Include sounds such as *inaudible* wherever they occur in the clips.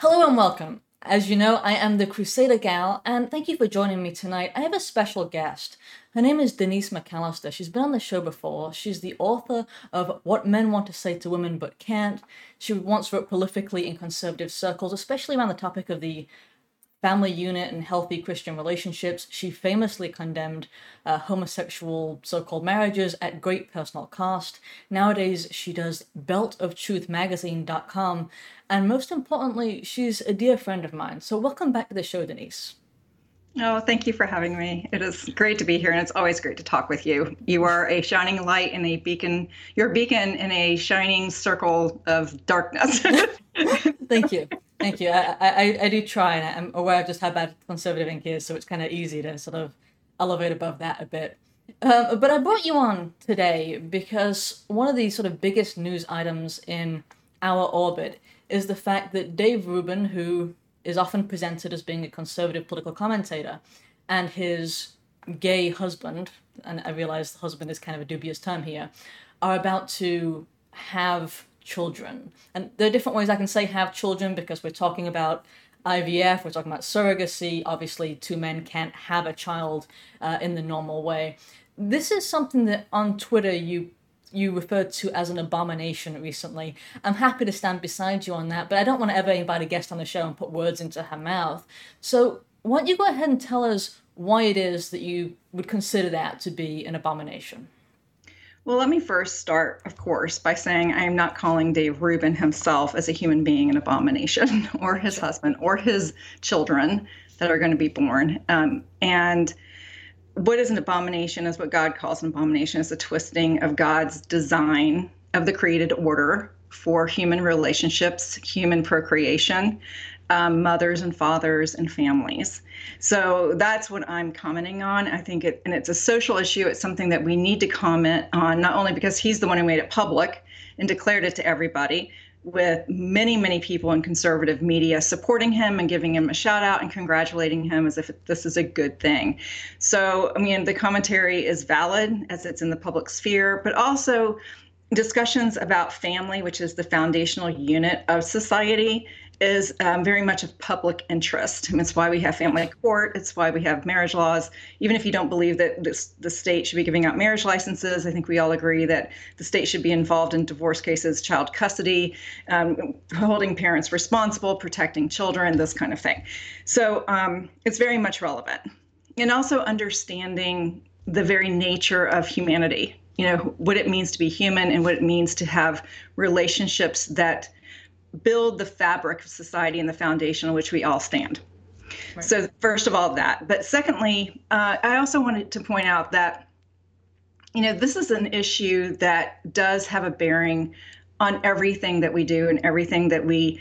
Hello and welcome. As you know, I am the Crusader Gal, and thank you for joining me tonight. I have a special guest. Her name is Denise McAllister. She's been on the show before. She's the author of What Men Want to Say to Women But Can't. She once wrote prolifically in conservative circles, especially around the topic of the family unit and healthy Christian relationships. She famously condemned uh, homosexual so called marriages at great personal cost. Nowadays, she does beltoftruthmagazine.com. And most importantly, she's a dear friend of mine. So, welcome back to the show, Denise. Oh, thank you for having me. It is great to be here, and it's always great to talk with you. You are a shining light and a beacon. You're a beacon in a shining circle of darkness. *laughs* thank you. Thank you. I, I, I do try, and I'm aware of just how bad conservative Inc. is, so it's kind of easy to sort of elevate above that a bit. Uh, but I brought you on today because one of the sort of biggest news items in our orbit is the fact that Dave Rubin, who is often presented as being a conservative political commentator, and his gay husband, and I realize the husband is kind of a dubious term here, are about to have children. And there are different ways I can say have children because we're talking about IVF, we're talking about surrogacy. Obviously, two men can't have a child uh, in the normal way. This is something that on Twitter you you referred to as an abomination recently. I'm happy to stand beside you on that, but I don't want to ever invite a guest on the show and put words into her mouth. So, why don't you go ahead and tell us why it is that you would consider that to be an abomination? Well, let me first start, of course, by saying I am not calling Dave Rubin himself as a human being an abomination, *laughs* or his husband, or his children that are going to be born. Um, and what is an abomination is what God calls an abomination is a twisting of God's design of the created order for human relationships, human procreation, um, mothers and fathers and families. So that's what I'm commenting on. I think it, and it's a social issue. It's something that we need to comment on, not only because he's the one who made it public and declared it to everybody, with many, many people in conservative media supporting him and giving him a shout out and congratulating him as if this is a good thing. So, I mean, the commentary is valid as it's in the public sphere, but also discussions about family, which is the foundational unit of society, is um, very much of public interest. And it's why we have family court. It's why we have marriage laws. Even if you don't believe that this, the state should be giving out marriage licenses, I think we all agree that the state should be involved in divorce cases, child custody, um, holding parents responsible, protecting children, this kind of thing. So um, it's very much relevant. And also understanding the very nature of humanity, you know, what it means to be human and what it means to have relationships that build the fabric of society and the foundation on which we all stand. Right. So, first of all, that. But secondly, uh, I also wanted to point out that, you know, this is an issue that does have a bearing on everything that we do and everything that we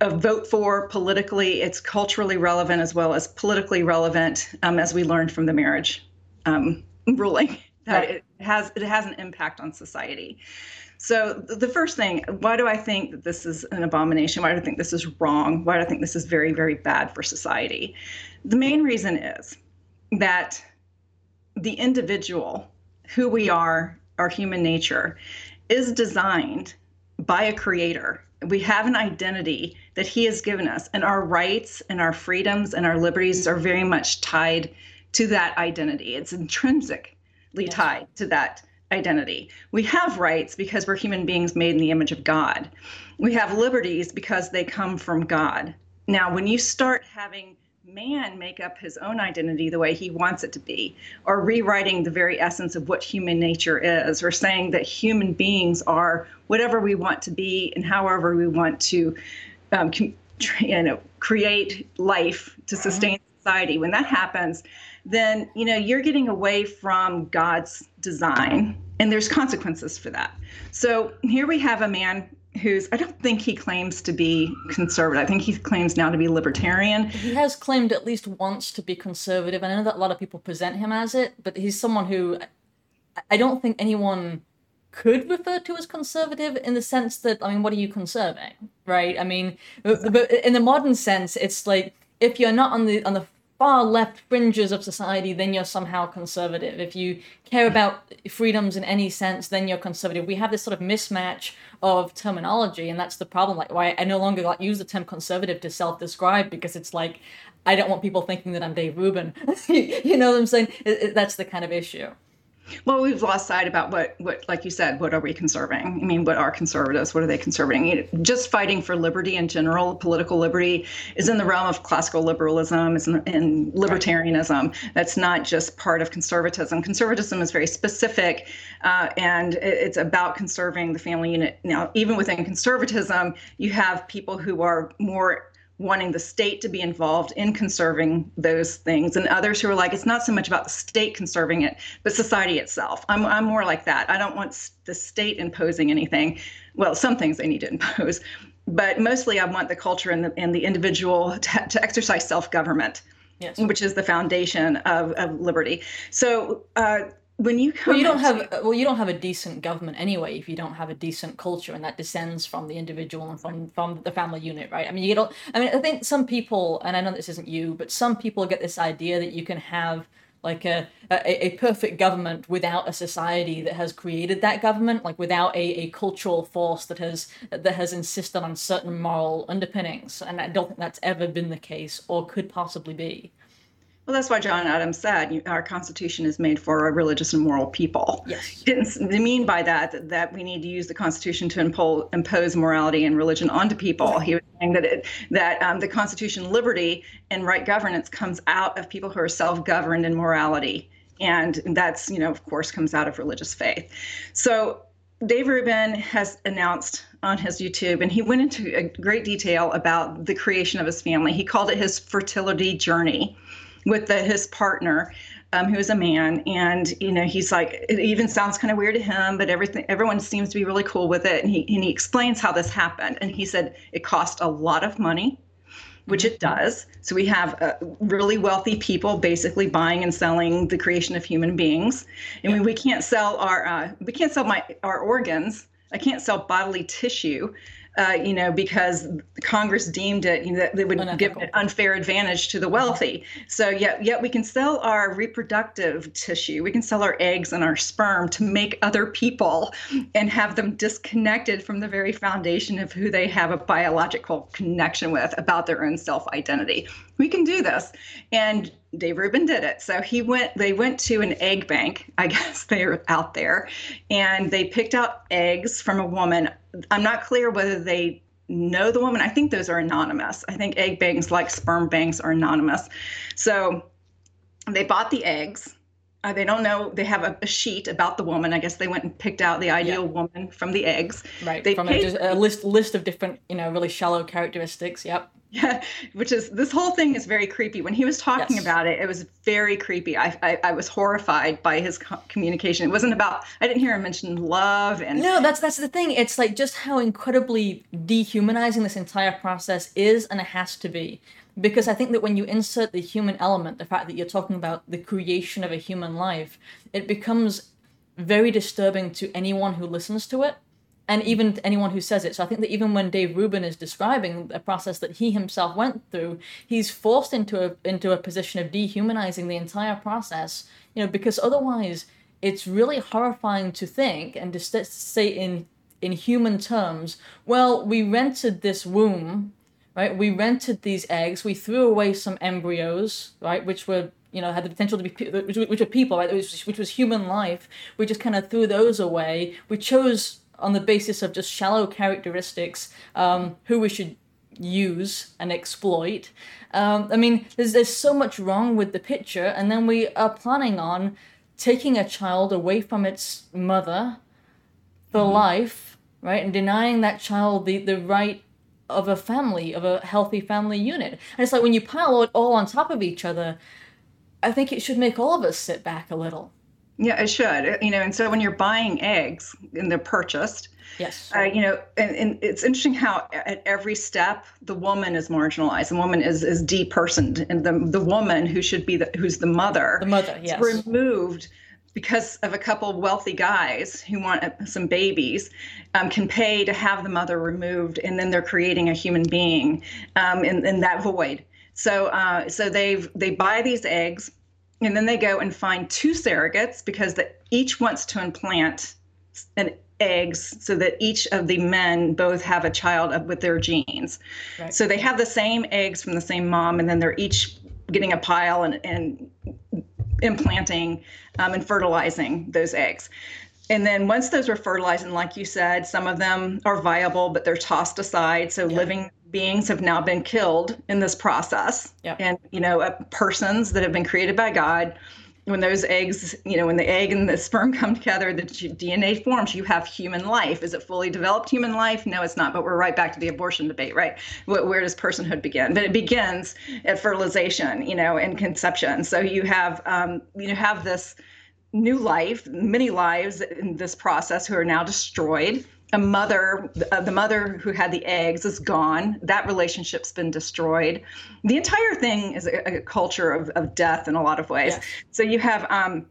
uh, vote for politically. It's culturally relevant as well as politically relevant, um, as we learned from the marriage um, ruling. *laughs* That right. it has it has an impact on society. So the first thing, why do I think that this is an abomination? Why do I think this is wrong? Why do I think this is very, very bad for society? The main reason is that the individual, who we are, our human nature, is designed by a creator. We have an identity that he has given us, and our rights and our freedoms and our liberties are very much tied to that identity. It's intrinsically tied to that identity. We have rights because we're human beings made in the image of God. We have liberties because they come from God. Now, when you start having man make up his own identity the way he wants it to be, or rewriting the very essence of what human nature is, or saying that human beings are whatever we want to be and however we want to um, *laughs* you know, create life to sustain society, when that happens, then you know you're getting away from God's design, and there's consequences for that. So here we have a man who's I don't think he claims to be conservative. I think he claims now to be libertarian. He has claimed at least once to be conservative. I know that a lot of people present him as it, but he's someone who I don't think anyone could refer to as conservative in the sense that I mean, what are you conserving, right? I mean, but in the modern sense, it's like if you're not on the on the far left fringes of society, then you're somehow conservative. If you care about freedoms in any sense, then you're conservative. We have this sort of mismatch of terminology, and that's the problem. Like why I no longer like use the term conservative to self-describe because it's like I don't want people thinking that I'm Dave Rubin. *laughs* you know what I'm saying? It, it, that's the kind of issue. Well, we've lost sight about what, what, like you said, what are we conserving? I mean, what are conservatives? What are they conserving? just fighting for liberty in general, political liberty, is in the realm of classical liberalism, is in, in libertarianism. That's not just part of conservatism. Conservatism is very specific, uh, and it's about conserving the family unit. Now, even within conservatism, you have people who are more wanting the state to be involved in conserving those things. And others who are like it's not so much about the state conserving it but society itself. I'm, I'm more like that. I don't want the state imposing anything. Well some things they need to *laughs* impose but mostly i want the culture and the, and the individual to, to exercise self-government yes. which is the foundation of, of liberty. So uh, when you come well, you don't have well you don't have a decent government anyway if you don't have a decent culture and that descends from the individual and from from the family unit right? I mean you don't i mean i think some people and i know this isn't you but some people get this idea that you can have like a, a, a perfect government without a society that has created that government like without a, a cultural force that has that has insisted on certain moral underpinnings. And i don't think that's ever been the case or could possibly be well, that's why John Adams said our Constitution is made for a religious and moral people. Yes. Didn't mean by that that we need to use the Constitution to impose, impose morality and religion onto people. He was saying that it, that um, the Constitution, liberty and right governance comes out of people who are self-governed in morality, and that's you know of course comes out of religious faith. So Dave Rubin has announced on his YouTube, and he went into a great detail about the creation of his family. He called it his fertility journey with the, his partner, um, who is a man, and you know he's like it even sounds kind of weird to him, but everything everyone seems to be really cool with it, and he and he explains how this happened, and he said it cost a lot of money. Which it does. So we have uh, really wealthy people basically buying and selling the creation of human beings, and we, we can't sell our uh, we can't sell my our organs. I can't sell bodily tissue uh, you know, because Congress deemed it, you know, that they would Unethical. give an unfair advantage to the wealthy. So yet, yet we can sell our reproductive tissue, we can sell our eggs and our sperm to make other people and have them disconnected from the very foundation of who they have a biological connection with about their own self identity. We can do this. And Dave Rubin did it. So he went, they went to an egg bank, I *laughs* guess they're out there, and they picked out eggs from a woman. I'm not clear whether they know the woman. I think those are anonymous. I think egg banks, like sperm banks, are anonymous. So they bought the eggs. Uh, they don't know. They have a, a, sheet about the woman. I guess they went and picked out the ideal yeah. woman from the eggs. Right. They from a, a, list list of different, you know, really shallow characteristics. Yep. Yeah, *laughs* which is this whole thing is very creepy. When he was talking yes. about it, it was very creepy. I, I, I was horrified by his co- communication. It wasn't about. I didn't hear him mention love and. No, that's that's the thing. It's like just how incredibly dehumanizing this entire process is, and it has to be. Because I think that when you insert the human element, the fact that you're talking about the creation of a human life, it becomes very disturbing to anyone who listens to it and even anyone who says it. So I think that even when Dave Rubin is describing a process that he himself went through, he's forced into a into a position of dehumanizing the entire process. You know, because otherwise it's really horrifying to think and to say in in human terms. Well, we rented this womb, right? We rented these eggs. We threw away some embryos, right, which were you know had the potential to be which, which were people, right? Which, which was human life. We just kind of threw those away. We chose on the basis of just shallow characteristics um, who we should use and exploit. Um, I mean, there's there's so much wrong with the picture, and then we are planning on taking a child away from its mother for mm-hmm. life, right, and denying that child the the right of a family, of a healthy family unit. And it's like when you pile it all on top of each other, I think it should make all of us sit back a little. Yeah, it should. You know, and so when you're buying eggs and they're purchased, yes, uh, you know, and, and, it's interesting how at every step the woman is marginalized. The woman is is depersoned, and the the woman who should be the who's the mother, the mother, yes, removed because of a couple of wealthy guys who want uh, some babies um, can pay to have the mother removed, and then they're creating a human being um, in in that void. So uh, so they've they buy these eggs, and then they go and find two surrogates because the, each wants to implant an eggs so that each of the men both have a child with their genes. Right. So they have the same eggs from the same mom, and then they're each getting a pile and, and implanting um, and fertilizing those eggs. And then once those are fertilized, and like you said, some of them are viable, but they're tossed aside. So yeah. living beings have now been killed in this process. Yeah. And, you know, uh, persons that have been created by God when those eggs, you know, when the egg and the sperm *laughs* come together, the DNA forms, you have human life. Is it fully developed human life? No, it's not. But we're right back to the abortion debate, right? Where does personhood begin? But it begins at fertilization, you know, and conception. So you have, um, you have this new life, many lives in this process who are now destroyed a mother, uh, the mother who had the eggs is gone. That relationship's been destroyed. The entire thing is a, a culture of, of death in a lot of ways. So you have, um,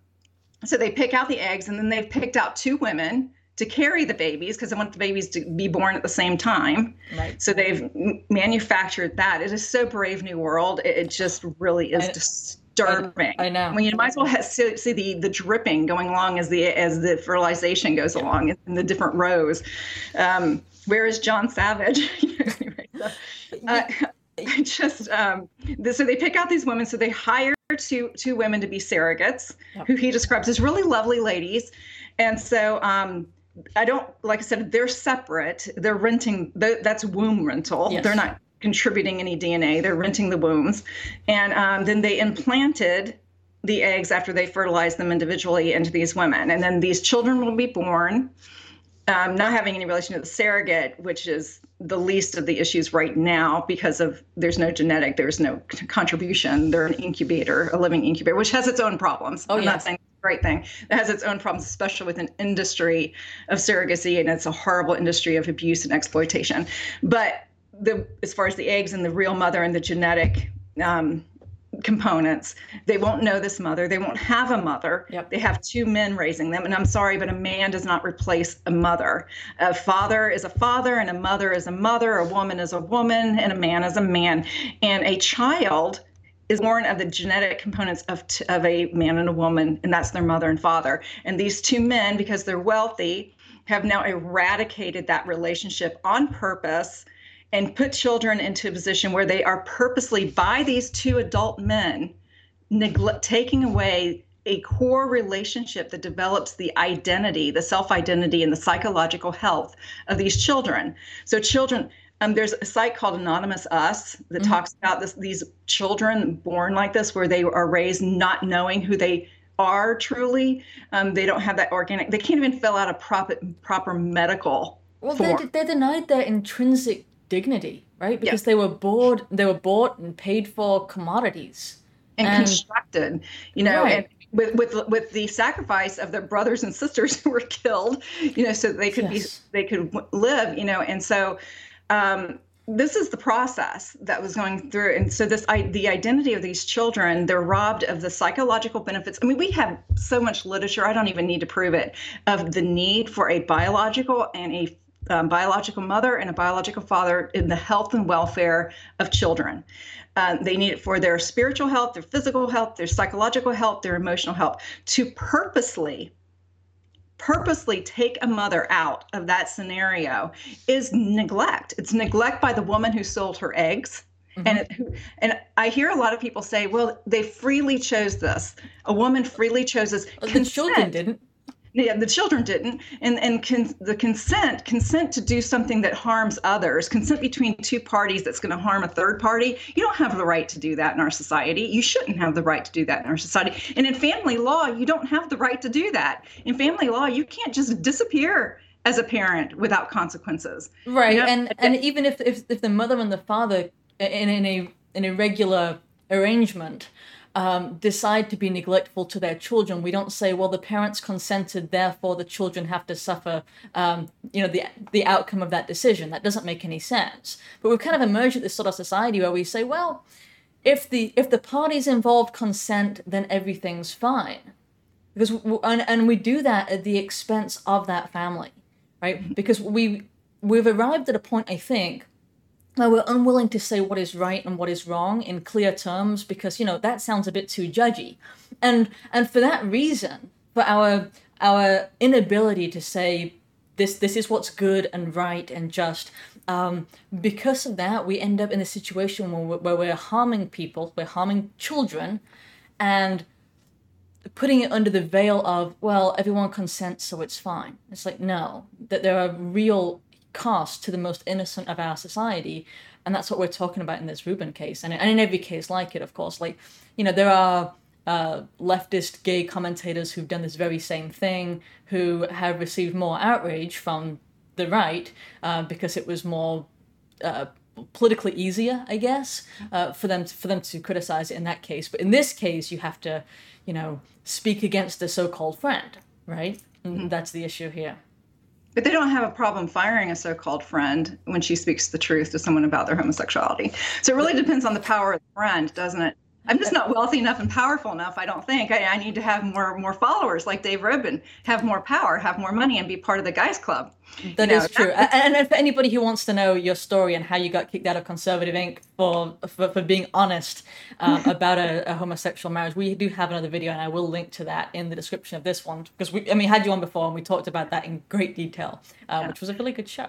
so they pick out the eggs and then they've picked out two women to carry the babies because they want the babies to be born at the same time. Right. So they've manufactured that. It is so brave new world. It, it just really is. Just, disturbing. I, I know. I mean, you might as well have, see, see, the the dripping going along as the as the fertilization goes along in the different rows. Um, where is John Savage? *laughs* so, uh, I *laughs* just um, so they pick out these women. So they hire two two women to be surrogates, yep. who he describes as really lovely ladies, and so. Um, I don't like I said they're separate. They're renting. That's womb rental. Yes. They're not contributing any DNA. They're renting the wombs. And um, then they implanted the eggs after they fertilized them individually into these women. And then these children will be born, um, not having any relation to the surrogate, which is the least of the issues right now because of there's no genetic, there's no contribution. They're an incubator, a living incubator, which has its own problems. Oh, I'm yes. not saying great thing. It has its own problems, especially with an industry of surrogacy, and it's a horrible industry of abuse and exploitation. But the as far as the eggs and the real mother and the genetic um, components. They won't know this mother. They won't have a mother. Yep. They have two men raising them. And I'm sorry, but a man does not replace a mother. A father is a father, and a mother is a mother. A woman is a woman, and a man is a man. And a child is born of the genetic components of, t- of a man and a woman, and that's their mother and father. And these two men, because they're wealthy, have now eradicated that relationship on purpose and put children into a position where they are purposely by these two adult men neglect taking away a core relationship that develops the identity, the self identity, and the psychological health of these children. So, children, um, there's a site called Anonymous Us that mm-hmm. talks about this, these children born like this, where they are raised not knowing who they are truly. Um, they don't have that organic, they can't even fill out a proper, proper medical. Well, they're, they're denied their intrinsic dignity, right? Because they were bought, they were bought and paid for commodities and, and constructed, you know, right. and with with with the sacrifice of their brothers and sisters *laughs* who were killed, you know, so they could yes. be they could live, you know, and so. Um, this is the process that was going through and so this I, the identity of these children they're robbed of the psychological benefits i mean we have so much literature i don't even need to prove it of the need for a biological and a um, biological mother and a biological father in the health and welfare of children. Uh, they need it for their spiritual health, their physical health, their psychological health, their emotional health. To purposely, purposely take a mother out of that scenario is neglect. It's neglect by the woman who sold her eggs. Mm-hmm. And it, and I hear a lot of people say, "Well, they freely chose this. A woman freely chose this." Well, the children didn't yeah, the children didn't, and and con- the consent, consent to do something that harms others, consent between two parties that's going to harm a third party. You don't have the right to do that in our society. You shouldn't have the right to do that in our society. And in family law, you don't have the right to do that. In family law, you can't just disappear as a parent without consequences. Right, you know? and and even if, if if the mother and the father in in a in a regular arrangement um, decide to be neglectful to their children, we don't say, well, the parents consented, therefore the children have to suffer, um, you know, the the outcome of that decision. That doesn't make any sense. But we've kind of emerged at this sort of society where we say, well, if the if the parties involved consent, then everything's fine, because and and we do that at the expense of that family, right? Because we we've arrived at a point, I think, where we're unwilling to say what is right and what is wrong in clear terms because you know that sounds a bit too judgy. And and for that reason for our our inability to say this this is what's good and right and just um, because of that we end up in a situation where we're, where we're harming people we're harming children and putting it under the veil of well everyone consents so it's fine. It's like no that there are real costs to the most innocent of our society and that's what we're talking about in this Rubin case and, and in every case like it of course like you know there are uh, leftist gay commentators who've done this very same thing, who have received more outrage from the right uh, because it was more uh, politically easier, I guess, uh, for them to, for them to criticize it in that case. But in this case, you have to, you know, speak against a so-called friend, right? Mm-hmm. That's the issue here. But they don't have a problem firing a so-called friend when she speaks the truth to someone about their homosexuality. So it really depends on the power of the friend, doesn't it? I'm just not wealthy enough and powerful enough. I don't think I, I, need to have more more followers like Dave Rubin, have more power, have more money, and be part of the guys club. That you is know, true. and, and for anybody who wants to know your story and how you got kicked out of Conservative Inc. for for, for being honest um, *laughs* about a, a, homosexual marriage, we do have another video, and I will link to that in the description of this one because we I mean had you on before and we talked about that in great detail, uh, yeah. which was a really good show.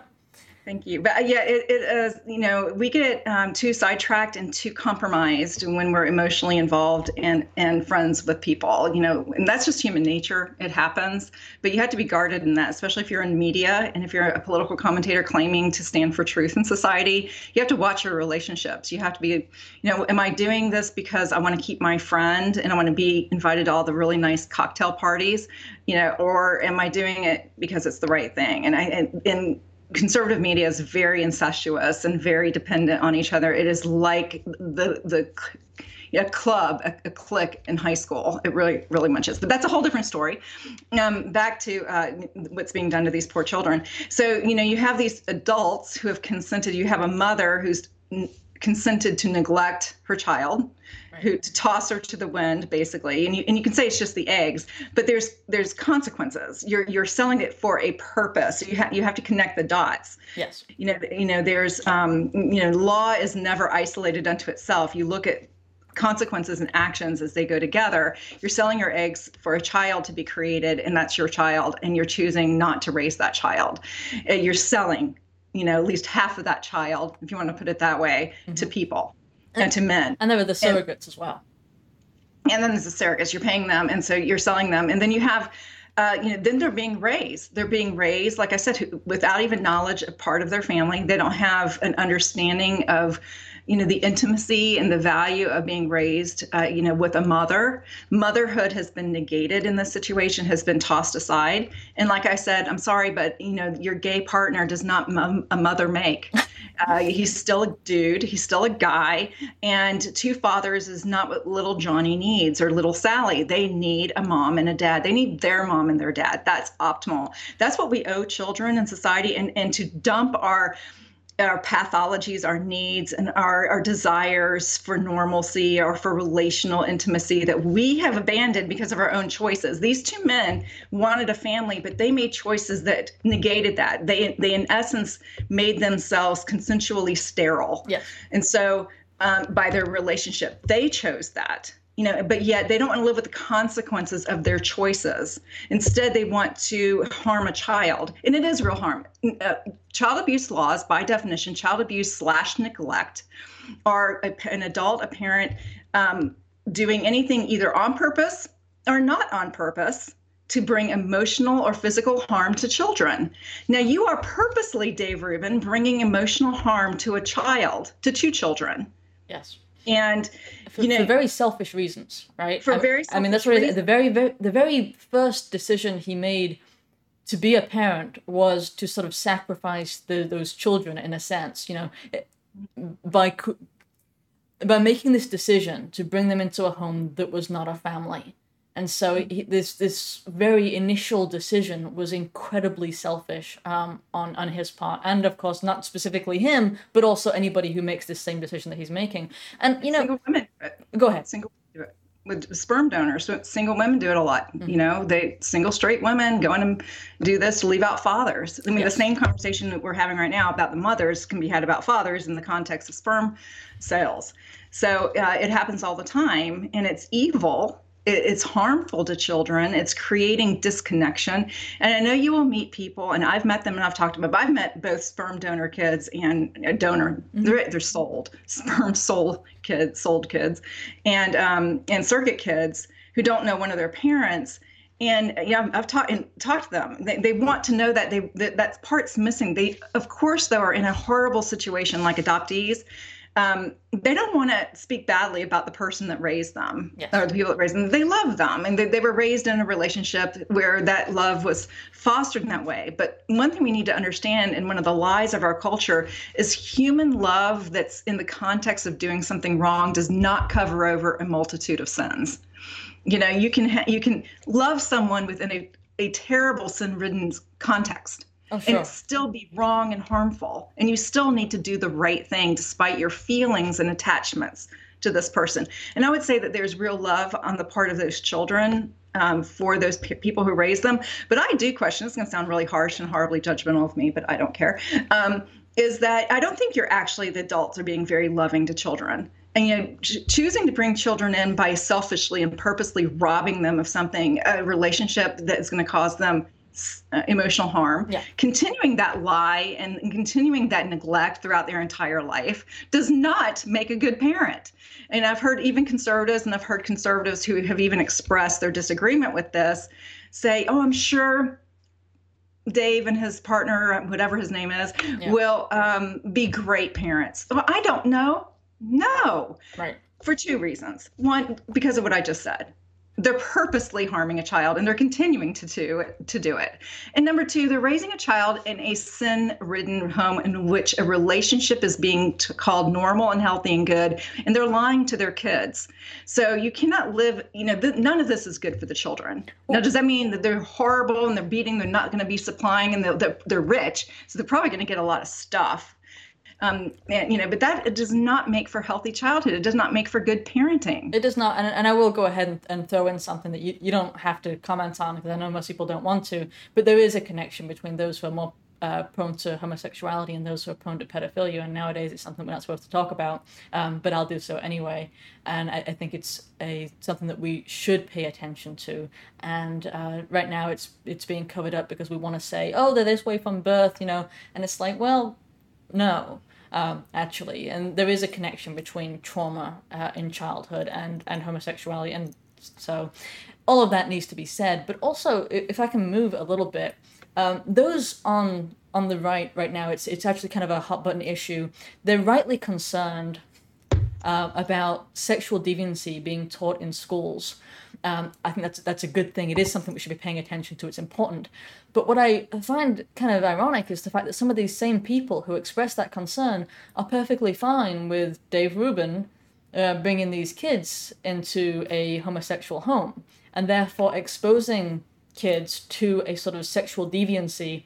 Thank you. But uh, yeah, it, it is, you know, we get um, too sidetracked and too compromised when we're emotionally involved and, and friends with people, you know, and that's just human nature. It happens. But you have to be guarded in that, especially if you're in media and if you're a political commentator claiming to stand for truth in society. You have to watch your relationships. You have to be, you know, am I doing this because I want to keep my friend and I want to be invited to all the really nice cocktail parties, you know, or am I doing it because it's the right thing? And I, and, and conservative media is very incestuous and very dependent on each other. It is like the the a club, a, a clique in high school. It really, really much is. But that's a whole different story. Um, back to uh, what's being done to these poor children. So, you know, you have these adults who have consented. You have a mother who's consented to neglect her child. Who to toss her to the wind basically. And you, and you can say it's just the eggs but there's there's consequences. You're you're selling it for a purpose. You have you have to connect the dots. Yes. You know you know there's um you know law is never isolated unto itself. You look at consequences and actions as they go together. You're selling your eggs for a child to be created, and that's your child, and you're choosing not to raise that child. Uh, you're selling you know, at least half of that child, if you want to put it that way, mm-hmm. to people and, to men. And there were the surrogates and, as well. And then there's the surrogates. You're paying them, and so you're selling them. And then you have, uh, you know, then they're being raised. They're being raised, like I said, without even knowledge of part of their family. They don't have an understanding of you know the intimacy and the value of being raised uh, you know with a mother. Motherhood has been negated in this situation has been tossed aside. And like i said i'm sorry but you know your gay partner does not m- a mother make. *laughs* Uh, he's still a dude he's still a guy and two fathers is not what little johnny needs or little sally. They need a mom and a dad. They need their mom and their dad. That's optimal. That's what we owe children in society and and to dump our our pathologies, our needs, and our, our desires for normalcy or for relational intimacy that we have abandoned because of our own choices. These two men wanted a family, but they made choices that negated that. They, they in essence, made themselves consensually sterile. Yes. And so, um, by their relationship, they chose that you know but yet they don't want to live with the consequences of their choices instead they want to harm a child and it is real harm uh, child abuse laws by definition child abuse slash neglect are a, an adult a parent um, doing anything either on purpose or not on purpose to bring emotional or physical harm to children. Now, you are purposely, Dave Rubin, bringing emotional harm to a child, to two children. Yes and for, you know, for very selfish reasons, right? For I, very, I mean, that's what the very, very, the very first decision he made to be a parent was to sort of sacrifice the, those children in a sense, you know, by by making this decision to bring them into a home that was not a family and so he, this this very initial decision was incredibly selfish um, on on his part, and of course not specifically him, but also anybody who makes this same decision that he's making. And you know, single women. Go ahead. Single women do it. with sperm donors. Single women do it a lot. Mm-hmm. You know, they single straight women go in and do this to leave out fathers. I mean, yes. the same conversation that we're having right now about the mothers can be had about fathers in the context of sperm sales. So uh, it happens all the time, and it's evil it's harmful to children. It's creating disconnection. And I know you will meet people, and I've met them and I've talked to them, but I've met both sperm donor kids and uh, donor, mm-hmm. they're, they're sold, *laughs* sperm sold kids, sold kids, and, um, and surrogate kids who don't know one of their parents. And yeah, I've talked and talked to them. They, they want to know that they that, that part's missing. They, of course, though, are in a horrible situation like adoptees um, they don't want to speak badly about the person that raised them yes. or the people that raised them. They love them and they, they were raised in a relationship where that love was fostered in that way. But one thing we need to understand, and one of the lies of our culture, is human love that's in the context of doing something wrong does not cover over a multitude of sins. You know, you can ha- you can love someone within a, a terrible sin-ridden context Oh, sure. and still be wrong and harmful. And you still need to do the right thing despite your feelings and attachments to this person. And I would say that there's real love on the part of those children um, for those people who raise them. But I do question, it's going to sound really harsh and horribly judgmental of me, but I don't care. Um, is that I don't think you're actually the adults are being very loving to children. And you know, ch- choosing to bring children in by selfishly and purposely robbing them of something, a relationship that is going to cause them uh, emotional harm, yeah. continuing that lie and, continuing that neglect throughout their entire life does not make a good parent. And I've heard even conservatives, and I've heard conservatives who have even expressed their disagreement with this say, oh, I'm sure Dave and his partner, whatever his name is, yeah. will um, be great parents. Well, I don't know. No. Right. For two reasons. One, because of what I just said they're purposely harming a child and they're continuing to do to do it. And number two, they're raising a child in a sin-ridden home in which a relationship is being t- called normal and healthy and good, and they're lying to their kids. So you cannot live. You know, th- none of this is good for the children. Now, does that mean that they're horrible and they're beating? They're not going to be supplying, and they're, they're, they're rich, so they're probably going to get a lot of stuff um, and, you know, but that it does not make for healthy childhood. It does not make for good parenting. It does not. And, and I will go ahead and, and throw in something that you, you don't have to comment on because I know most people don't want to. But there is a connection between those who are more uh, prone to homosexuality and those who are prone to pedophilia. And nowadays it's something we're not supposed to talk about, um, but I'll do so anyway. And I, I, think it's a something that we should pay attention to. And uh, right now it's it's being covered up because we want to say, oh, they're this way from birth, you know. And it's like, well, no um, actually, and there is a connection between trauma uh, in childhood and and homosexuality, and so all of that needs to be said. But also, if I can move a little bit, um, those on on the right right now, it's it's actually kind of a hot button issue. They're rightly concerned uh, about sexual deviancy being taught in schools. Um, I think that's that's a good thing. It is something we should be paying attention to. It's important. But what I find kind of ironic is the fact that some of these same people who express that concern are perfectly fine with Dave Rubin uh, bringing these kids into a homosexual home and therefore exposing kids to a sort of sexual deviancy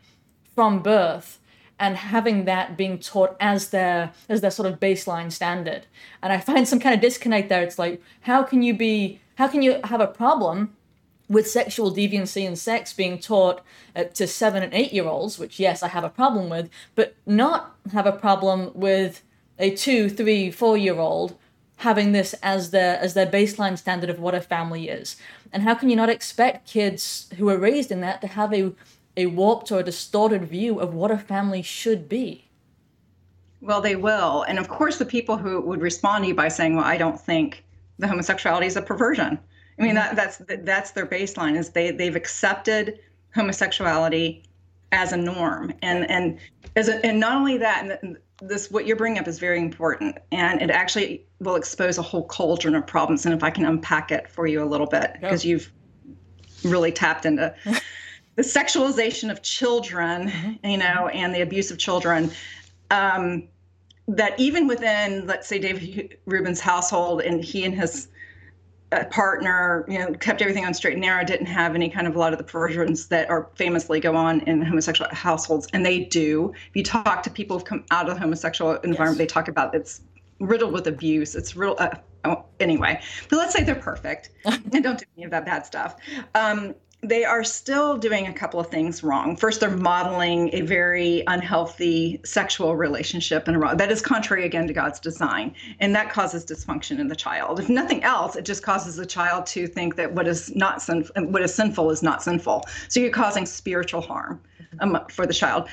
from birth and having that being taught as their as their sort of baseline standard and i find some kind of disconnect there it's like how can you be how can you have a problem with sexual deviancy and sex being taught uh, to seven and eight year olds, which, yes, I have a problem with, but not have a problem with a two, three, four year old having this as their as their baseline standard of what a family is? And how can you not expect kids who are raised in that to have a a warped or a distorted view of what a family should be? Well they will. And of course the people who would respond to you by saying well i don't think the homosexuality is a perversion. I mean, that, that's that's their baseline is they they've accepted homosexuality as a norm, and and as a, and not only that, and this what you're bringing up is very important, and it actually will expose a whole cauldron of problems. And if I can unpack it for you a little bit, because you've really tapped into *laughs* the sexualization of children, mm-hmm. you know, and the abuse of children. Um, that even within, let's say, David Rubin's household, and he and his uh, partner, you know, kept everything on straight and narrow, didn't have any kind of a lot of the perversions that are famously go on in homosexual households, and they do. If you talk to people who've come out of the homosexual environment, yes. they talk about it's riddled with abuse. It's real. Uh, oh, anyway, but let's say they're perfect *laughs* and don't do any of that bad stuff. Um, they are still doing a couple of things wrong. First, they're modeling a very unhealthy sexual relationship in a row. That is contrary again to God's design, and that causes dysfunction in the child. If nothing else, it just causes the child to think that what is not sin- what is sinful is not sinful. So you're causing spiritual harm um, for the child.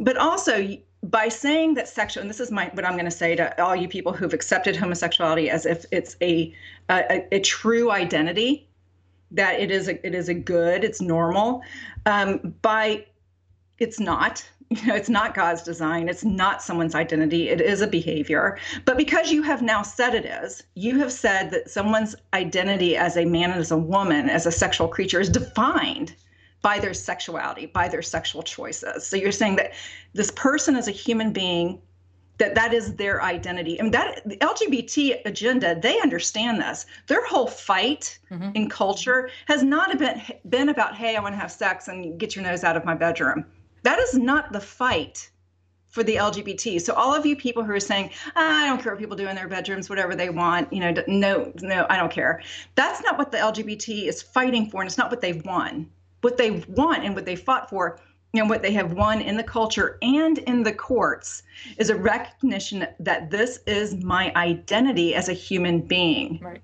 But also, by saying that sexual, and this is my what I'm going to say to all you people who've accepted homosexuality as if it's a a, a true identity that it is a, it is a good, it's normal. Um, by it's not. *laughs* You know, it's not God's design. It's not someone's identity. It is a behavior. But because you have now said it is, you have said that someone's identity as a man and as a woman, as a sexual creature, is defined by their sexuality, by their sexual choices. So you're saying that this person is a human being that that is their identity. And that the lgbt agenda they understand this. Their whole fight mm-hmm. in culture has not been been about hey i want to have sex and get your nose out of my bedroom. That is not the fight for the lgbt so all of you people who are saying ah, i don't care what people do in their bedrooms whatever they want you know no no i don't care. That's not what the lgbt is fighting for and it's not what they've won. What they want and what they fought for and what they have won in the culture and in the courts is a recognition that this is my identity as a human being. Right.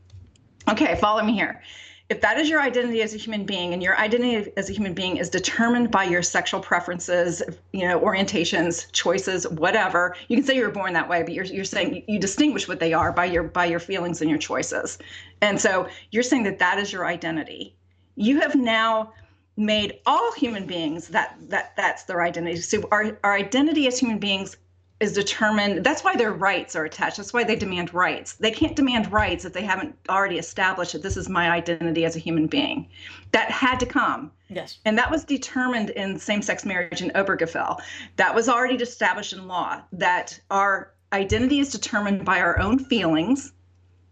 Okay, follow me here. If that is your identity as a human being, and your identity as a human being is determined by your sexual preferences, you know, orientations, choices, whatever, you can say you were born that way, but you're, you're saying you distinguish what they are by your by your feelings and your choices. And so you're saying that that is your identity. You have now made all human beings that that that's their identity. So our, our identity as human beings is determined that's why their rights are attached. That's why they demand rights. They can't demand rights if they haven't already established that this is my identity as a human being. That had to come. Yes. And that was determined in same-sex marriage in obergefell. That was already established in law that our identity is determined by our own feelings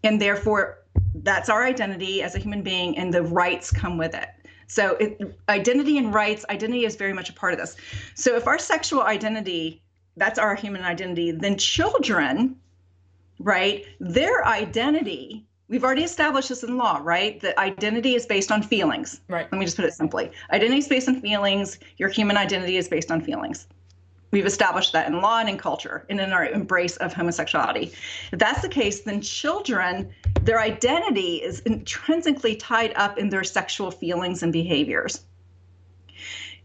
and therefore that's our identity as a human being and the rights come with it so it, identity and rights, identity is very much a part of this. So if our sexual identity, that's our human identity, then children, right, their identity, we've already established this in law, right? That identity is based on feelings. Right. Let me just put it simply. Identity is based on feelings. Your human identity is based on feelings. We've established that in law and in culture and in our embrace of homosexuality. If that's the case, then children, their identity is intrinsically tied up in their sexual feelings and behaviors.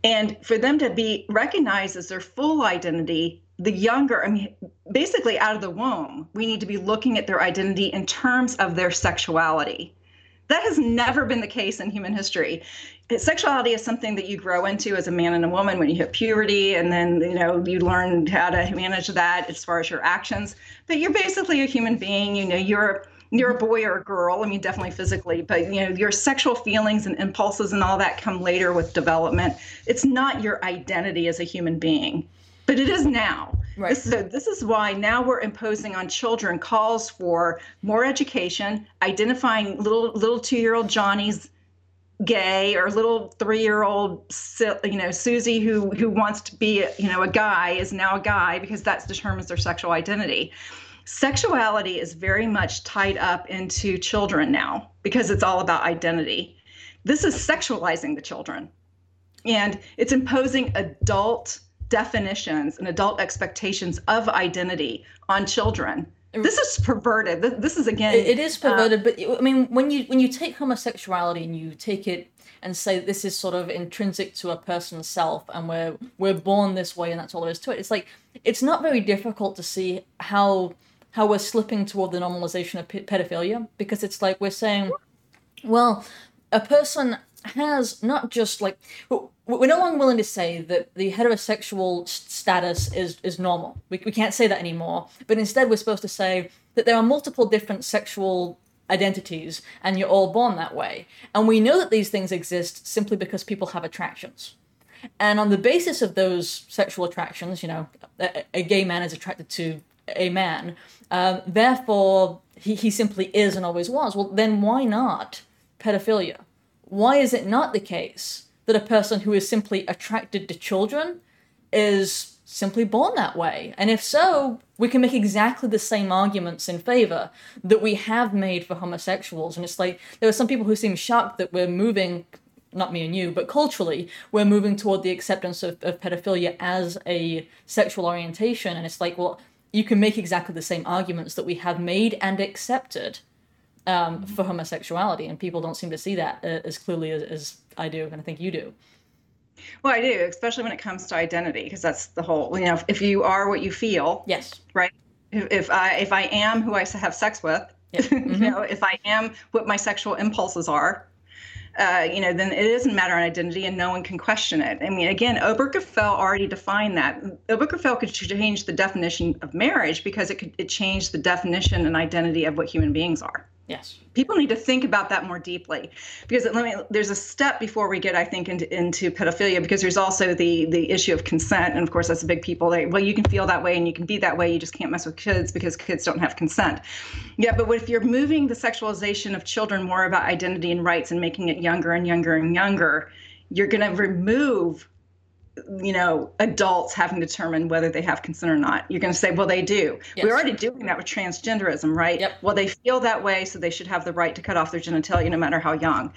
And for them to be recognized as their full identity, the younger, I mean, basically out of the womb, we need to be looking at their identity in terms of their sexuality. That has never been the case in human history. Sexuality is something that you grow into as a man and a woman when you hit puberty, and then you know you learn how to manage that as far as your actions. But you're basically a human being. You know you're you're a boy or a girl. I mean, definitely physically, but you know your sexual feelings and impulses and all that come later with development. It's not your identity as a human being, but it is now. Right. So this is why now we're imposing on children calls for more education, identifying little little two year old Johnny's gay or little three year old you know Susie who who wants to be you know a guy is now a guy because that determines their sexual identity. Sexuality is very much tied up into children now because it's all about identity. This is sexualizing the children. And it's imposing adult definitions and adult expectations of identity on children this is perverted. This is again it is perverted uh, but i mean when you when you take homosexuality and you take it and say this is sort of intrinsic to a person's self and we're we're born this way and that's all there is to it it's like it's not very difficult to see how how we're slipping toward the normalization of pedophilia because it's like we're saying well a person has not just like we're no longer willing to say that the heterosexual status is is normal. We, we can't say that anymore. But instead, we're supposed to say that there are multiple different sexual identities, and you're all born that way. And we know that these things exist simply because people have attractions. And on the basis of those sexual attractions, you know, a, a gay man is attracted to a man. Um, therefore, he, he simply is and always was. Well, then why not pedophilia? Why is it not the case that a person who is simply attracted to children is simply born that way? And if so, we can make exactly the same arguments in favor that we have made for homosexuals. And it's like there are some people who seem shocked that we're moving, not me and you, but culturally, we're moving toward the acceptance of, of pedophilia as a sexual orientation. And it's like, well, you can make exactly the same arguments that we have made and accepted um, for homosexuality, and people don't seem to see that uh, as clearly as, as I do, and I think you do. Well, I do, especially when it comes to identity, because that's the whole. You know, if, if, you are what you feel, yes, right. If, if I if I am who I have sex with, yep. *laughs* mm-hmm. you know, if I am what my sexual impulses are, uh, you know, then it doesn't matter on identity and no one can question it. I mean, again, Obergefell already defined that. Obergefell could change the definition of marriage because it could it changed the definition and identity of what human beings are. Yes. People need to think about that more deeply because let me there's a step before we get I think into, into pedophilia because there's also the the issue of consent and of course that's a big people they well you can feel that way and you can be that way you just can't mess with kids because kids don't have consent. Yeah, but if you're moving the sexualization of children more about identity and rights and making it younger and younger and younger, you're going to remove you know, adults having to determine whether they have consent or not. You're going to say, well, they do. Yes. We're already doing that with transgenderism, right? Yep. Well, they feel that way, so they should have the right to cut off their genitalia no matter how young.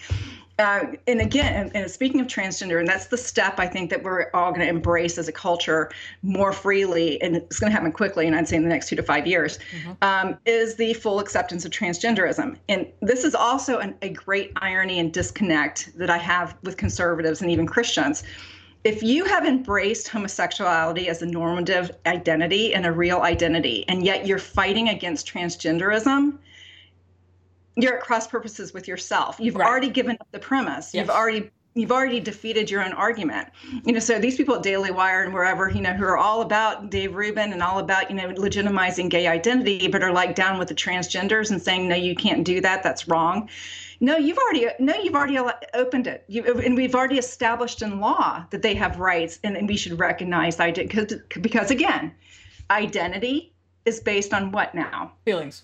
Uh, and again, and, and, speaking of transgender, and that's the step I think that we're all going to embrace as a culture more freely, and it's going to happen quickly, and I'd say in the next two to five years, mm-hmm. um, is the full acceptance of transgenderism. And this is also an, a great irony and disconnect that I have with conservatives and even Christians if you have embraced homosexuality as a normative identity and a real identity, and yet you're fighting against transgenderism, you're at cross purposes with yourself. You've right. already given up the premise. Yes. You've already you've already defeated your own argument. You know, so these people at Daily Wire and wherever, you know, who are all about Dave Rubin and all about, you know, legitimizing gay identity, but are like down with the transgenders and saying, no, you can't do that. That's wrong. No, you've already no, you've already opened it, you, and we've already established in law that they have rights, and, and we should recognize identity because because again, identity is based on what now? Feelings.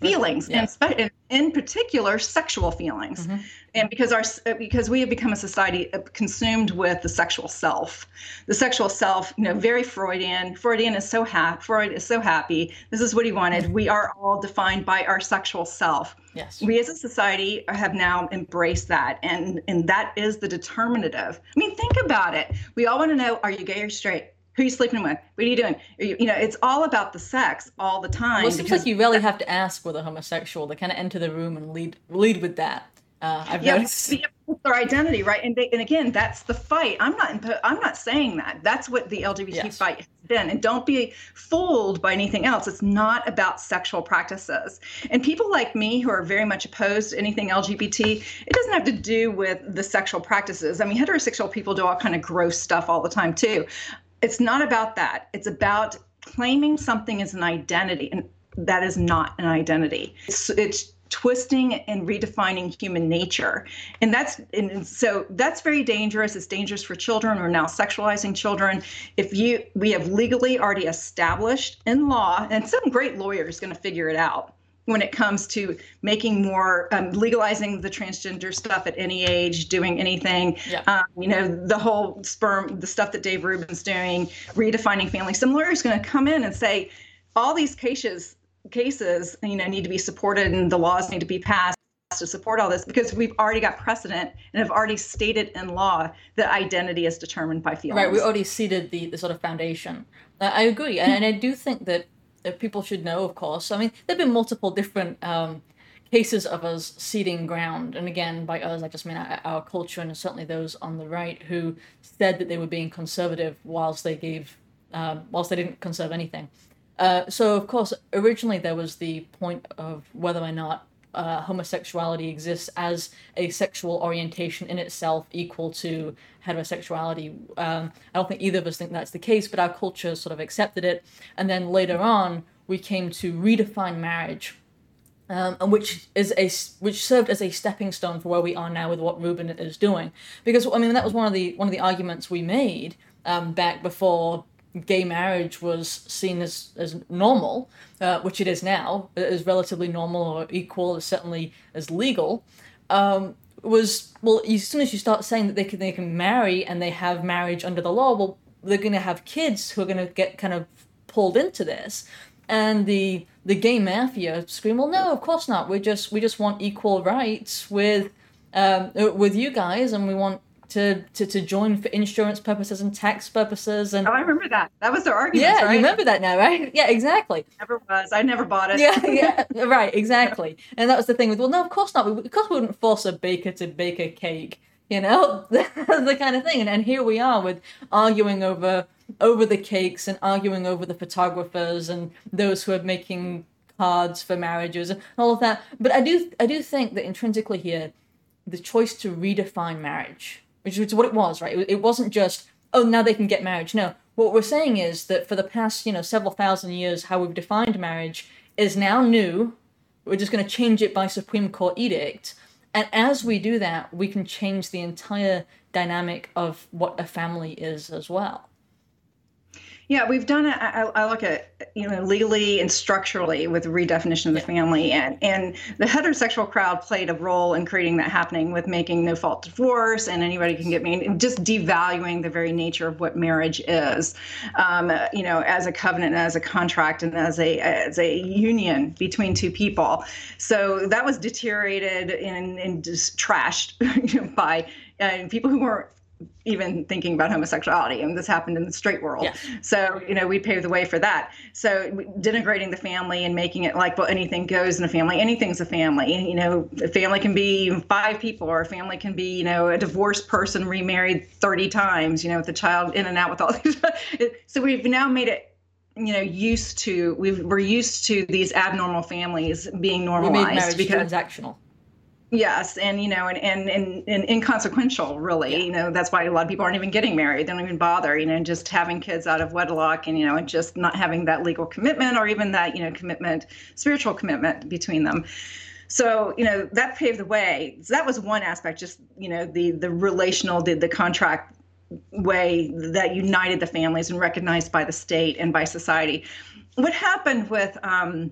Feelings, yeah. and in particular, sexual feelings. Mm-hmm. And because our uh, because we have become a society uh, consumed with the sexual self, the sexual self, you know, very Freudian. Freudian is so happy. Freud is so happy. This is what he wanted. We are all defined by our sexual self. Yes. We as a society have now embraced that, and and that is the determinative. I mean, think about it. We all want to know: Are you gay or straight? Who are you sleeping with? What are you doing? Are you, you, know, it's all about the sex all the time. Well, it seems like you really have to ask whether homosexual. They kind of enter the room and lead lead with that. Uh, I've yeah, noticed. their identity, right? And they, and again, that's the fight. I'm not I'm not saying that. That's what the LGBT yes. fight has been. And don't be fooled by anything else. It's not about sexual practices. And people like me who are very much opposed to anything LGBT, it doesn't have to do with the sexual practices. I mean, heterosexual people do all kind of gross stuff all the time too. It's not about that. It's about claiming something as an identity and that is not an identity. It's, it's twisting and redefining human nature. And that's and so that's very dangerous. It's dangerous for children. We're now sexualizing children. If you we have legally already established in law and some great lawyer is going to figure it out when it comes to making more um, legalizing the transgender stuff at any age doing anything. Yeah. um, you know the whole sperm the stuff that dave rubin's doing redefining family some lawyer is going to come in and say all these cases cases, you know, need to be supported and the laws need to be passed to support all this because we've already got precedent and have already stated in law that identity is determined by feelings. Right, we already seeded the, the sort of foundation. Uh, I agree, and, and, I do think that, people should know, of course. I mean, there have been multiple different um, cases of us ceding ground, and again, by us, I just mean our, our, culture and certainly those on the right who said that they were being conservative whilst they gave, um, whilst they didn't conserve anything. Uh, so, of course, originally there was the point of whether or not uh, homosexuality exists as a sexual orientation in itself equal to heterosexuality. Um, I don't think either of us think that's the case, but our culture sort of accepted it. And then later on, we came to redefine marriage, um, and which is a which served as a stepping stone for where we are now with what Rubin is doing. Because I mean, that was one of the one of the arguments we made um, back before gay marriage was seen as, as normal, uh, which it is now, as relatively normal or equal, as certainly as legal, um, was well, as soon as you start saying that they can they can marry and they have marriage under the law, well, they're going to have kids who are going to get kind of pulled into this. and the the gay mafia scream, "Well, no, of course not. We just we just want equal rights with um, with you guys, and we want to, to, to join for insurance purposes and tax purposes. And oh, I remember that. That was their argument. Yeah, right? you remember that now, right? *laughs* Yeah, exactly. Never was. I never bought it. Yeah, *laughs* yeah, right, exactly. And that was the thing with well, no, of course not. We, of course, we wouldn't force a baker to bake a cake. You know, *laughs* the kind of thing. And and here we are with arguing over over the cakes and arguing over the photographers and those who are making cards for marriages and all of that. But I do I do think that intrinsically here, the choice to redefine marriage which is what it was, right? It, wasn't just oh now they can get married. No, what we're saying is that for the past you know several thousand years, how we've defined marriage is now new. We're just going to change it by Supreme Court edict, and as we do that, we can change the entire dynamic of what a family is as well. Yeah, we've done it. I, I, look at you know legally and structurally with redefinition of the family, and and the heterosexual crowd played a role in creating that happening with making no fault divorce and anybody can get married, just devaluing the very nature of what marriage is, um, you know, as a covenant, as a contract, and as a as a union between two people. So that was deteriorated and, and just trashed *laughs* by uh, people who weren't even thinking about homosexuality and this happened in the straight world. Yeah. so you know we paved the way for that. So denigrating the family and making it like well anything goes in a family. Anything's a family. You know a family can be five people or a family can be you know a divorced person remarried 30 times you know with the child in and out with all these *laughs* so we've now made it you know used to we are used to these abnormal families being normalized we because transactional Yes, and you know, and, and and and inconsequential, really. Yeah. You know, that's why a lot of people aren't even getting married. They don't even bother. You know, just having kids out of wedlock, and you know, and just not having that legal commitment or even that you know commitment, spiritual commitment between them. So you know that paved the way. So that was one aspect. Just you know the the relational, the the contract way that united the families and recognized by the state and by society. What happened with um,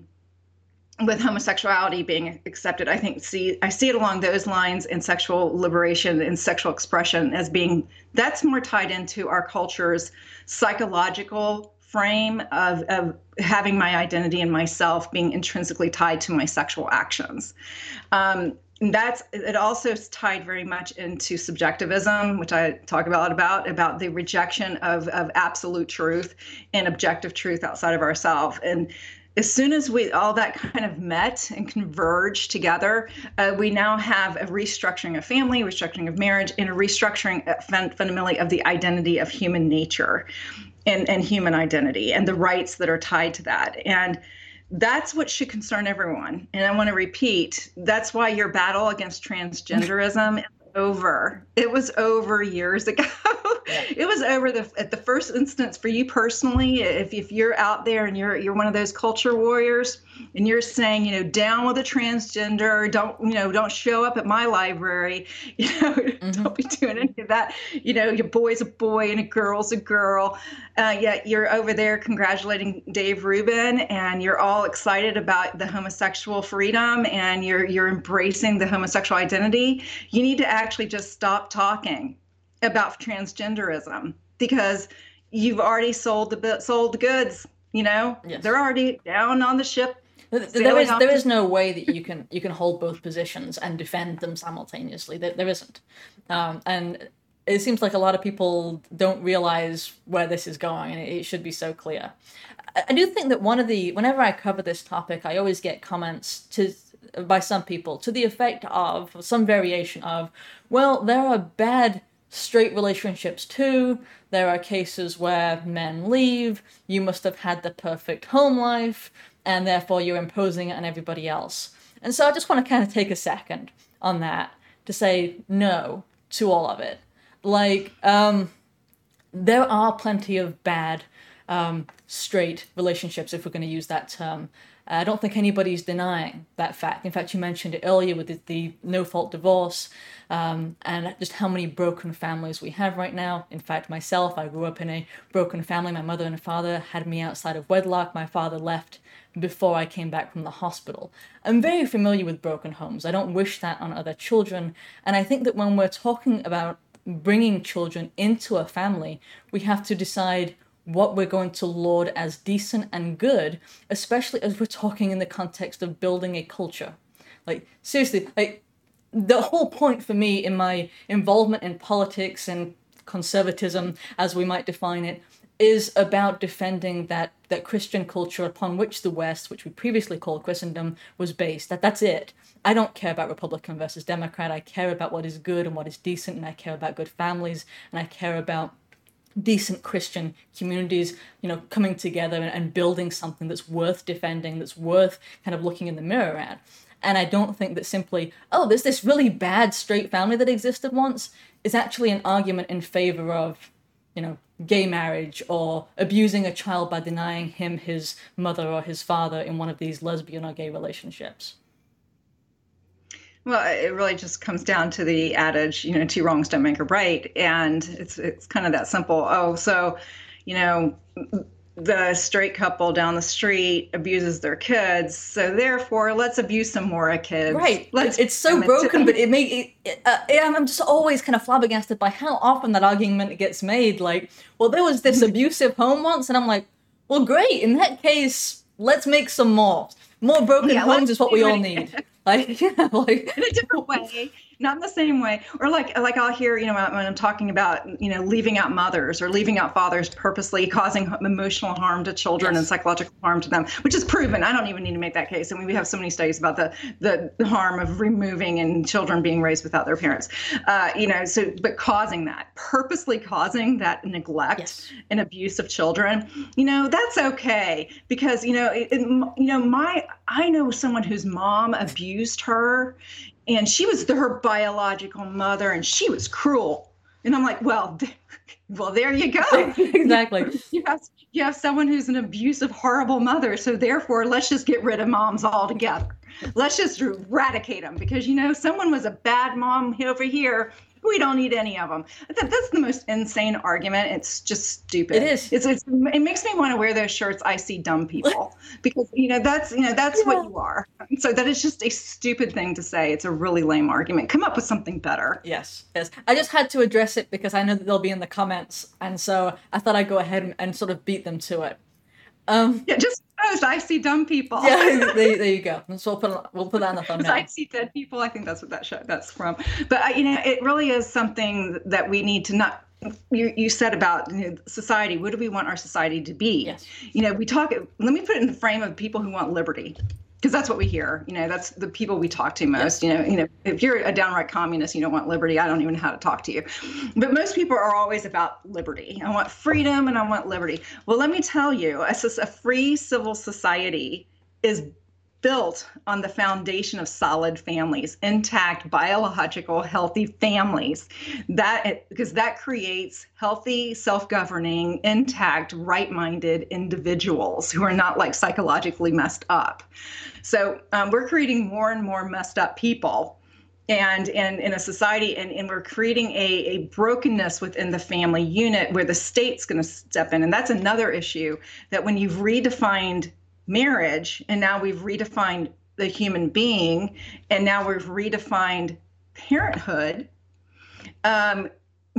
with homosexuality being accepted i think see i see it along those lines in sexual liberation and sexual expression as being that's more tied into our culture's psychological frame of, of having my identity and myself being intrinsically tied to my sexual actions. Um, that's it also is tied very much into subjectivism which i talk a lot about about the rejection of, of absolute truth and objective truth outside of ourselves and as soon as we all that kind of met and converged together, uh, we now have a restructuring of family, restructuring of marriage, and a restructuring uh, fun- fundamentally of the identity of human nature and, and human identity and the rights that are tied to that. And that's what should concern everyone. And I want to repeat that's why your battle against transgenderism *laughs* over. It was over years ago. Yeah. *laughs* It was over the at the first instance for you personally. If, if you're out there and you're you're one of those culture warriors and you're saying, you know, down with a transgender, don't you know, don't show up at my library, *laughs* you know, mm-hmm. don't be doing any of that. You know, your boy's a boy and a girl's a girl. Uh, yet you're over there congratulating Dave Rubin and you're all excited about the homosexual freedom and you're you're embracing the homosexual identity. You need to actually just stop talking about transgenderism because you've already sold the sold the goods. You know, yes. they're already down on the ship. There is there is no way that you can you can hold both positions and defend them simultaneously. There, there isn't, um, and it seems like a lot of people don't realize where this is going, and it should be so clear. I do think that one of the whenever I cover this topic, I always get comments to by some people to the effect of some variation of, well, there are bad straight relationships too. There are cases where men leave, you must have had the perfect home life, and therefore you're imposing it on everybody else. And so I just want to kind of take a second on that to say no to all of it. Like, um, there are plenty of bad um, straight relationships, if we're going to use that term. I don't think anybody's denying that fact. In fact, you mentioned it earlier with the, the no fault divorce um, and just how many broken families we have right now. In fact, myself, I grew up in a broken family. My mother and father had me outside of wedlock. My father left before I came back from the hospital. I'm very familiar with broken homes. I don't wish that on other children. And I think that when we're talking about bringing children into a family, we have to decide what we're going to laud as decent and good, especially as we're talking in the context of building a culture. Like, seriously, like, the whole point for me in my involvement in politics and conservatism, as we might define it, is about defending that that Christian culture upon which the West, which we previously called Christendom, was based. That that's it. I don't care about Republican versus Democrat. I care about what is good and what is decent, and I care about good families, and I care about decent Christian communities, you know, coming together and, and building something that's worth defending, that's worth kind of looking in the mirror at. And I don't think that simply, oh, there's this really bad straight family that existed once, is actually an argument in favor of, you know, gay marriage or abusing a child by denying him his mother or his father in one of these lesbian or gay relationships. Well, it really just comes down to the adage, you know, two wrongs don't make a right, and it's it's kind of that simple. Oh, so, you know, the straight couple down the street abuses their kids, so therefore let's abuse some more kids. Right. Let's it's so broken, but it may. It, uh, I'm just always kind of flabbergasted by how often that argument gets made. Like, well, there was this abusive home once, and I'm like, well, great. In that case, let's make some more. More broken yeah, homes is what we all need. *laughs* *laughs* Like, yeah, *laughs* like in a different *laughs* way not in the same way. Or like like I'll hear, you know, when I'm talking about, you know, leaving out mothers or leaving out fathers purposely causing emotional harm to children yes. and psychological harm to them, which is proven. I don't even need to make that case. I mean, we have so many studies about the the harm of removing and children being raised without their parents. Uh, you know, so but causing that, purposely causing that neglect yes. and abuse of children, you know, that's okay because you know, it, it, you know, my I know someone whose mom abused her and she was her biological mother and she was cruel. And i'm like well *laughs* well there you go. *laughs* Exactly. *laughs* You have you have someone who's an abusive horrible mother so therefore let's just get rid of moms altogether. Let's just eradicate them because you know someone was a bad mom over here we don't need any of them. That's the most insane argument. It's just stupid. It is. It's, it's it makes me want to wear those shirts. I see dumb people because you know that's you know that's yeah. what you are. So that is just a stupid thing to say. It's a really lame argument. Come up with something better. Yes, yes. I just had to address it because I know that they'll be in the comments, and so I thought I'd go ahead and, and sort of beat them to it. Um, yeah, just I see dumb people. Yeah, *laughs* there, there you go. So we'll put we'll put that on the thumbnail. I see dead people. I think that's what that show that's from. But uh, you know, it really is something that we need to not. You, you said about you know, society. What do we want our society to be? Yes. You know, we talk. Let me put it in the frame of people who want liberty because that's what we hear. You know, that's the people we talk to most. You know, you know, if you're a downright communist, you don't want liberty. I don't even know how to talk to you. But most people are always about liberty. I want freedom and I want liberty. Well, let me tell you, a, a free civil society is built on the foundation of solid families, intact, biological, healthy families. That because that creates healthy, self-governing, intact, right-minded individuals who are not like psychologically messed up. So um, we're creating more and more messed up people. And, in a society, and, and we're creating a, a brokenness within the family unit where the state's going to step in. And that's another issue that when you've redefined marriage and now we've redefined the human being and now we've redefined parenthood. Um,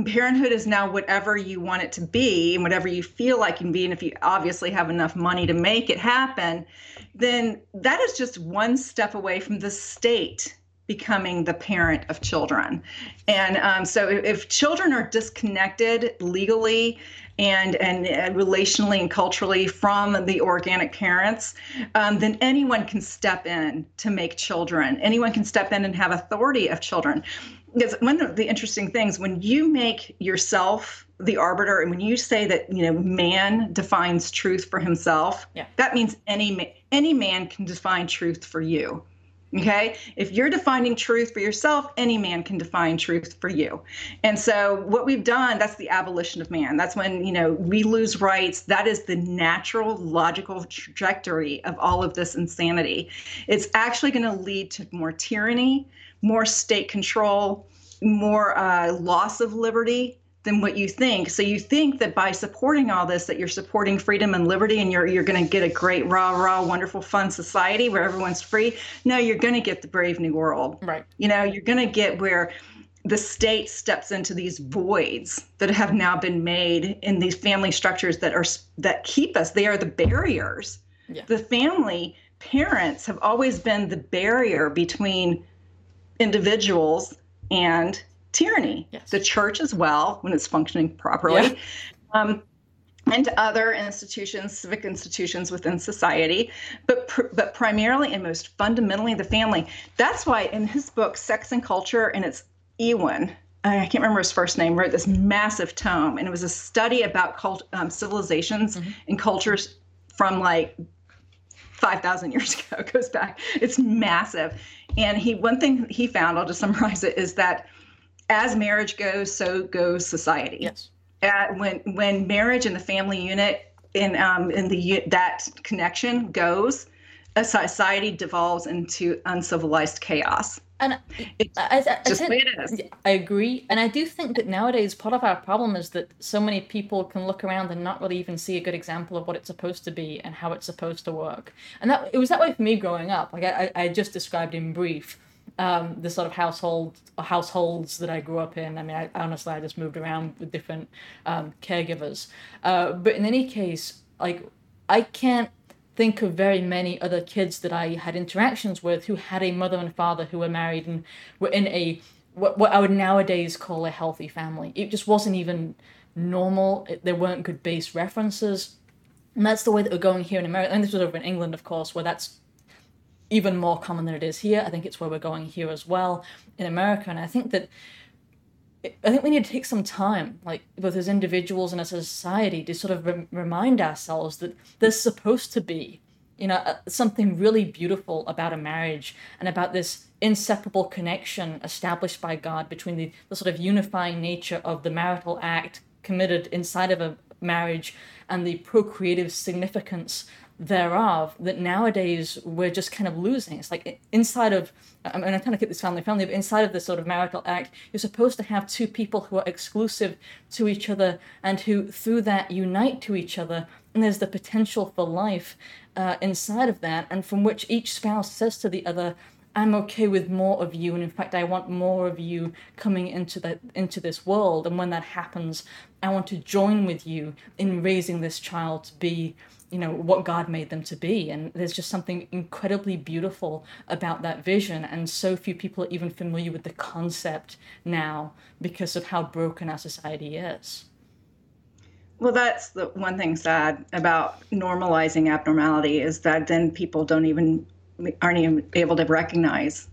parenthood is now whatever you want it to be and whatever you feel like you can be and if you obviously have enough money to make it happen then that is just one step away from the state becoming the parent of children and um, so if, if children are disconnected legally and, and, and relationally and culturally from the organic parents, um, then anyone can step in to make children. Anyone can step in and have authority of children. Because one of the interesting things, when you make yourself the arbiter and when you say that you know man defines truth for himself yeah. that means any any man can define truth for you Okay. If you're defining truth for yourself, any man can define truth for you. And so what we've done, that's the abolition of man. That's when, you know, we lose rights. That is the natural, logical trajectory of all of this insanity. It's actually going to lead to more tyranny, more state control, more uh, loss of liberty, than what you think. So you think that by supporting all this, that you're supporting freedom and liberty, and you're you're going to get a great rah rah wonderful fun society where everyone's free. No, you're going to get the brave new world. Right. You know, you're going to get where the state steps into these voids that have now been made in these family structures that are that keep us they are the barriers yeah. the family parents have always been the barrier between individuals and tyranny yes. the church as well when it's functioning properly yeah. um, and other institutions, civic institutions within society, but pr- but primarily and most fundamentally the family. That's why in his book Sex and Culture, and it's Unwin, I can't remember his first name, wrote this massive tome, and it was a study about cult, um, civilizations mm-hmm. and cultures from like 5,000 years *laughs* ago. It goes back. It's massive. And he one thing he found, I'll just summarize it, is that as marriage goes, so goes society. Yes. At, when when marriage and the family unit in um, in the that connection goes, a society devolves into uncivilized chaos. And it's I, I, just I, the way it is. I agree, and I do think that nowadays part of our problem is that so many people can look around and not really even see a good example of what it's supposed to be and how it's supposed to work. And that it was that way for me growing up. Like I, I just described in brief um, the sort of household households that I grew up in. I mean, I, honestly, I just moved around with different um, caregivers. Uh, but in any case, like I can't think of very many other kids that I had interactions with who had a mother and father who were married and were in a what, what I would nowadays call a healthy family. It just wasn't even normal. It, there weren't good base references. And that's the way that we're going here in America. And this was over in England, of course, where that's even more common than it is here. I think it's where we're going here as well in America. And I think that I think we need to take some time, like both as individuals and as a society, to sort of re- remind ourselves that there's supposed to be, you know, something really beautiful about a marriage and about this inseparable connection established by God between the, the sort of unifying nature of the marital act committed inside of a marriage and the procreative significance thereof that nowadays we're just kind of losing. It's like inside of, I mean, I'm trying to keep this family family, but inside of this sort of marital act, you're supposed to have two people who are exclusive to each other and who through that unite to each other. And there's the potential for life uh, inside of that, and from which each spouse says to the other, I'm okay with more of you, and in fact, I want more of you coming into that into this world. And when that happens, I want to join with you in raising this child to be you know what god made them to be. And there's just something incredibly beautiful about that vision. And so few people are even familiar with the concept now because of how broken our society is. Well that's the one thing sad about normalizing abnormality is that then people don't even aren't even able to recognize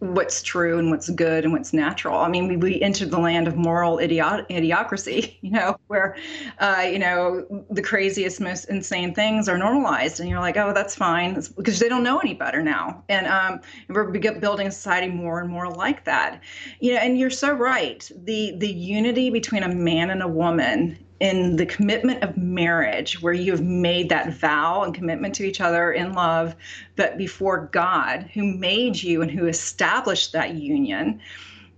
what's true and what's good and what's natural. I mean, we, we entered the land of moral idiot, idiocracy, *laughs* you know, where, uh, you know, the craziest, most insane things are normalized. And you're like, oh, that's fine. It's because they don't know any better now. And, um, we're building a society more and more like that. You know, and you're so right. The, the unity between a man and a woman in the commitment of marriage, where you have made that vow and commitment to each other in love, but before God, who made you and who established that union.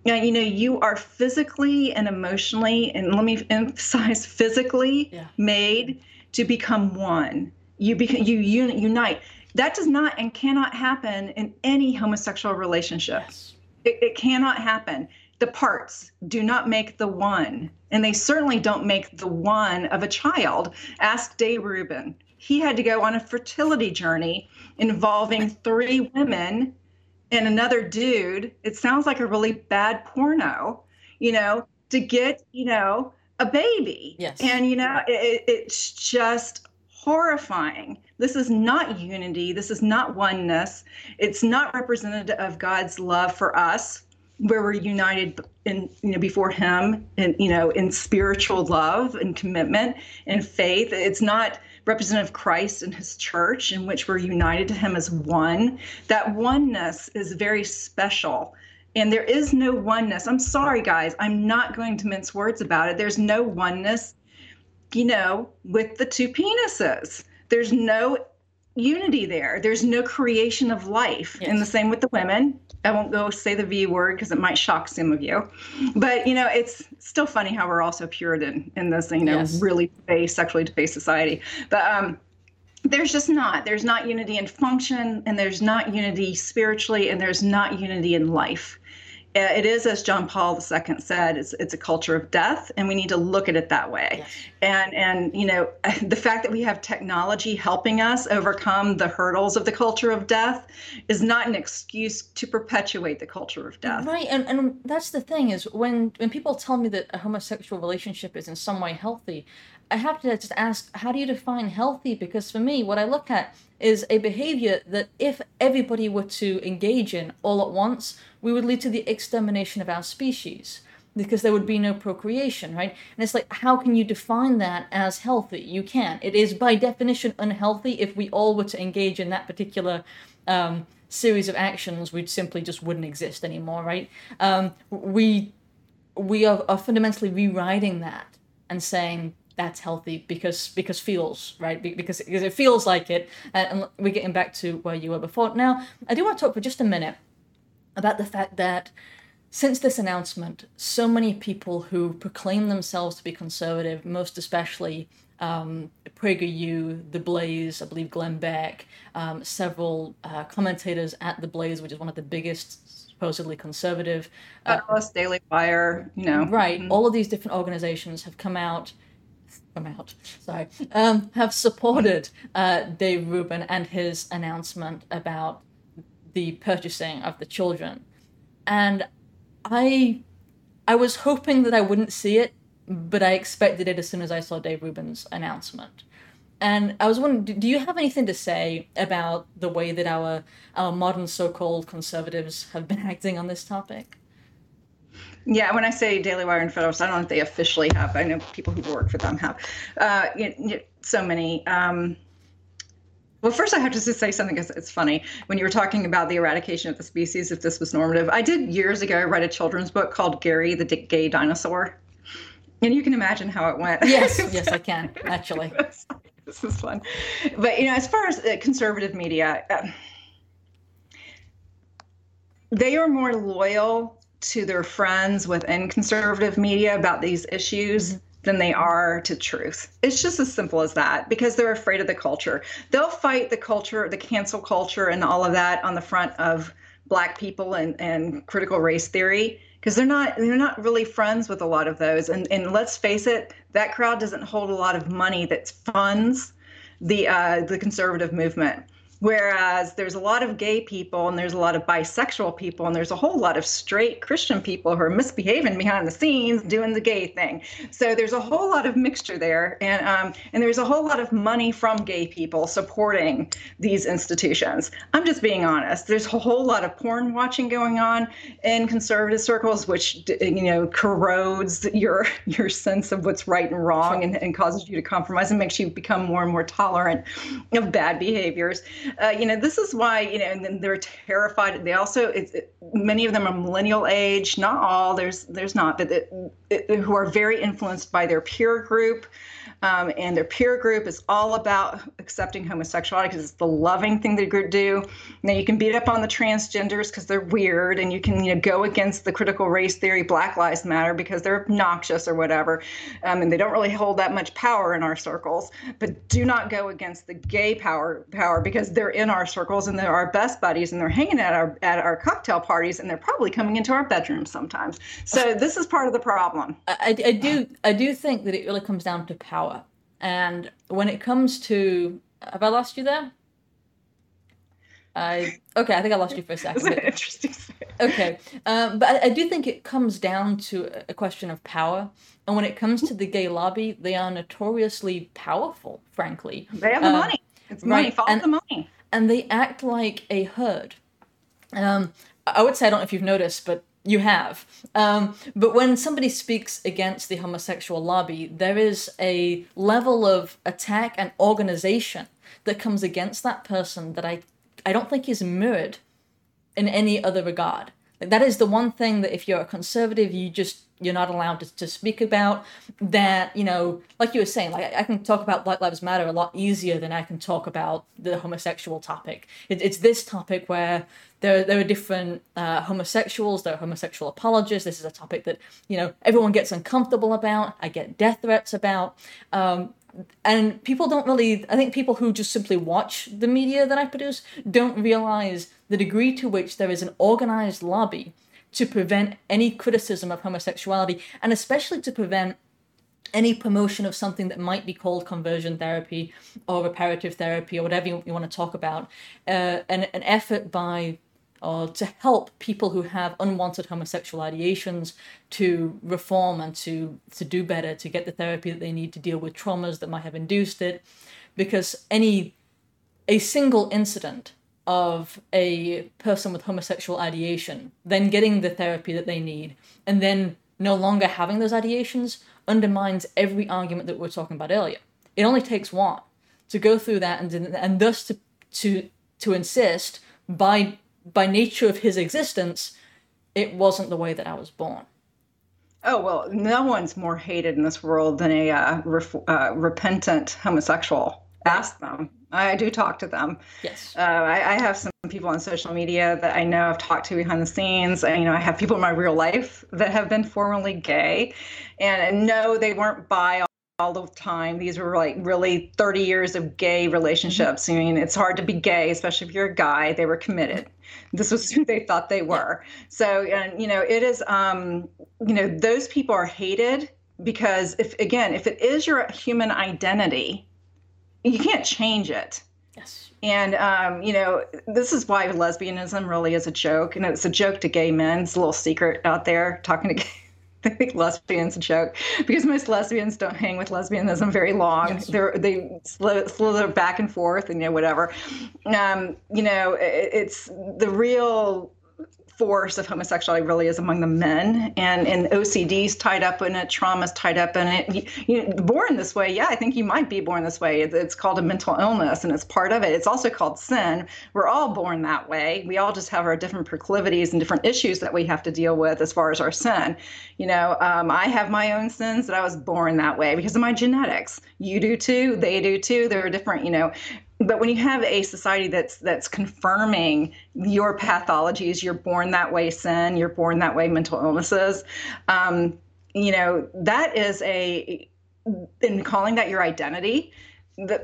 Now, you know, you are physically and emotionally, and let me emphasize physically yeah. made to become one. You become you unite. That does not and cannot happen in any homosexual relationship. Yes. It, it cannot happen the parts do not make the one, and they certainly don't make the one of a child. Ask Dave Rubin. He had to go on a fertility journey involving three women and another dude. It sounds like a really bad porno, you know, to get, you know, a baby. Yes. And, you know, it, it's just horrifying. This is not unity. This is not oneness. It's not representative of God's love for us where we're united in you know before him and you know in spiritual love and commitment and faith. It's not representative christ and his church in which we're united to him as one. That oneness is very special. And there is no oneness. I'm sorry guys. I'm not going to mince words about it. There's no oneness you know with the two penises. There's no unity there. There's no creation of life. Yes. And the same with the women. I won't go say the V word because it might shock some of you. But, you know, it's still funny how we're all so Puritan in this, you know, yes. really base, sexually debased society. But um, there's just not. There's not unity in function, and there's not unity spiritually, and there's not unity in life. It is, as John Paul II said, it's, it's a culture of death, and we need to look at it that way. Yes. And and you know, *laughs* the fact that we have technology helping us overcome the hurdles of the culture of death is not an excuse to perpetuate the culture of death. Right, and and that's the thing is when when people tell me that a homosexual relationship is in some way healthy, I have to just ask, how do you define healthy? Because for me, what I look at is a behavior that if everybody were to engage in all at once, we would lead to the extermination of our species because there would be no procreation, right? And it's like, how can you define that as healthy? You can't. It is by definition unhealthy if we all were to engage in that particular um, series of actions, we simply just wouldn't exist anymore, right? Um, we we are, are fundamentally rewriting that and saying that's healthy because because feels right because because it feels like it and we're getting back to where you were before now i do want to talk for just a minute about the fact that since this announcement so many people who proclaim themselves to be conservative most especially um, PragerU, The Blaze, I believe Glenn Beck, um, several uh, commentators at The Blaze, which is one of the biggest supposedly conservative. Uh, Daily Wire, you know. Right. Mm-hmm. All of these different organizations have come out come out, sorry, um, have supported uh, Dave Rubin and his announcement about the purchasing of the children. And I I was hoping that I wouldn't see it, but I expected it as soon as I saw Dave Rubin's announcement. And I was wondering, do you have anything to say about the way that our our modern so-called conservatives have been acting on this topic? Yeah, when I say Daily Wire and Federalist, I don't know if they officially have. I know people who work for them have. Uh, you know, so many. Um, well, first, I have to just say something because it's funny. When you were talking about the eradication of the species, if this was normative, I did years ago write a children's book called Gary the Gay Dinosaur. And you can imagine how it went. Yes, *laughs* yes, I can, actually. *laughs* this is fun. But, you know, as far as uh, conservative media, uh, they are more loyal to their friends within conservative media about these issues mm-hmm. than they are to truth. It's just as simple as that because they're afraid of the culture. They'll fight the culture, the cancel culture, and all of that on the front of black people and, and critical race theory because they're not they're not really friends with a lot of those and and let's face it that crowd doesn't hold a lot of money that funds the uh, the conservative movement Whereas there's a lot of gay people and there's a lot of bisexual people and there's a whole lot of straight Christian people who are misbehaving behind the scenes doing the gay thing. So there's a whole lot of mixture there, and um, and there's a whole lot of money from gay people supporting these institutions. I'm just being honest. There's a whole lot of porn watching going on in conservative circles, which you know corrodes your *laughs* your sense of what's right and wrong and, and causes you to compromise and makes you become more and more tolerant of bad behaviors uh, you know, this is why, you know, and then they're terrified. They also, it, many of them are millennial age, not all, there's, there's not, but it, who are very influenced by their peer group. Um, and their peer group is all about accepting homosexuality because it's the loving thing they do. Now you can beat up on the transgenders because they're weird, and you can you know go against the critical race theory, Black Lives Matter because they're obnoxious or whatever, um, and they don't really hold that much power in our circles. But do not go against the gay power power because they're in our circles and they're our best buddies and they're hanging at our at our cocktail parties and they're probably coming into our bedrooms sometimes. So this is part of the problem. I, I do I do think that it really comes down to power and when it comes to, have I lost you there? I okay. I think I lost you for a *laughs* second. But, interesting. Okay, um, but I, I, do think it comes down to a question of power, and when it comes to the gay lobby, they are notoriously powerful. Frankly, they have the um, money. It's money. Right? Follow and, the money. And they act like a herd. Um, I would say I don't know if you've noticed, but you have. Um, but when somebody speaks against the homosexual lobby, there is a level of attack and organization that comes against that person that I, I don't think is mirrored in any other regard. Like that is the one thing that if you're a conservative, you just you're not allowed to, to speak about that you know like you were saying like i can talk about black lives matter a lot easier than i can talk about the homosexual topic it, it's this topic where there, there are different uh, homosexuals there are homosexual apologists. This is a topic that you know everyone gets uncomfortable about. I get death threats about. Um, and people don't really i think people who just simply watch the media that i produce don't realize the degree to which there is an organized lobby to prevent any criticism of homosexuality and especially to prevent any promotion of something that might be called conversion therapy or reparative therapy or whatever you, you want to talk about, uh, an, an effort by or to help people who have unwanted homosexual ideations to reform and to to do better to get the therapy that they need to deal with traumas that might have induced it because any a single incident of a person with homosexual ideation then getting the therapy that they need and then no longer having those ideations undermines every argument that we were talking about earlier. It only takes one to go through that and and thus to to to insist by by nature of his existence, it wasn't the way that I was born. Oh well, no one's more hated in this world than a uh, ref- uh, repentant homosexual. Ask them. I do talk to them. Yes. Uh, I, I, have some people on social media that I know I've talked to behind the scenes. I, you know, I have people in my real life that have been formerly gay, and, and no, they weren't bi all the time. These were like really 30 years of gay relationships. I mean, it's hard to be gay, especially if you're a guy. They were committed. This was who they thought they were. So, and you know, it is, um, you know, those people are hated because if again, if it is your human identity, you can't change it. Yes. And um, you know, this is why lesbianism really is a joke, and it's a joke to gay men. It's a little secret out there talking to. *laughs* They think lesbians a joke because most lesbians don't hang with lesbianism very long. Yes. They're, they slither back and forth and you know whatever. Um, you know, it, it's the real force of homosexuality really is among the men. And and OCD's tied up in it trauma's tied up in it. You, you, born this way yeah I think you might be born this way. It's, it's called a mental illness and it's part of it. It's also called sin. We're all born that way. We all just have our different proclivities and different issues that we have to deal with as far as our sin. You know um, I have my own sins that I was born that way because of my genetics. You do too they do too. There are different you know but when you have a society that's that's confirming your pathologies you're born that way sin you're born that way mental illnesses um, you know that is a in calling that your identity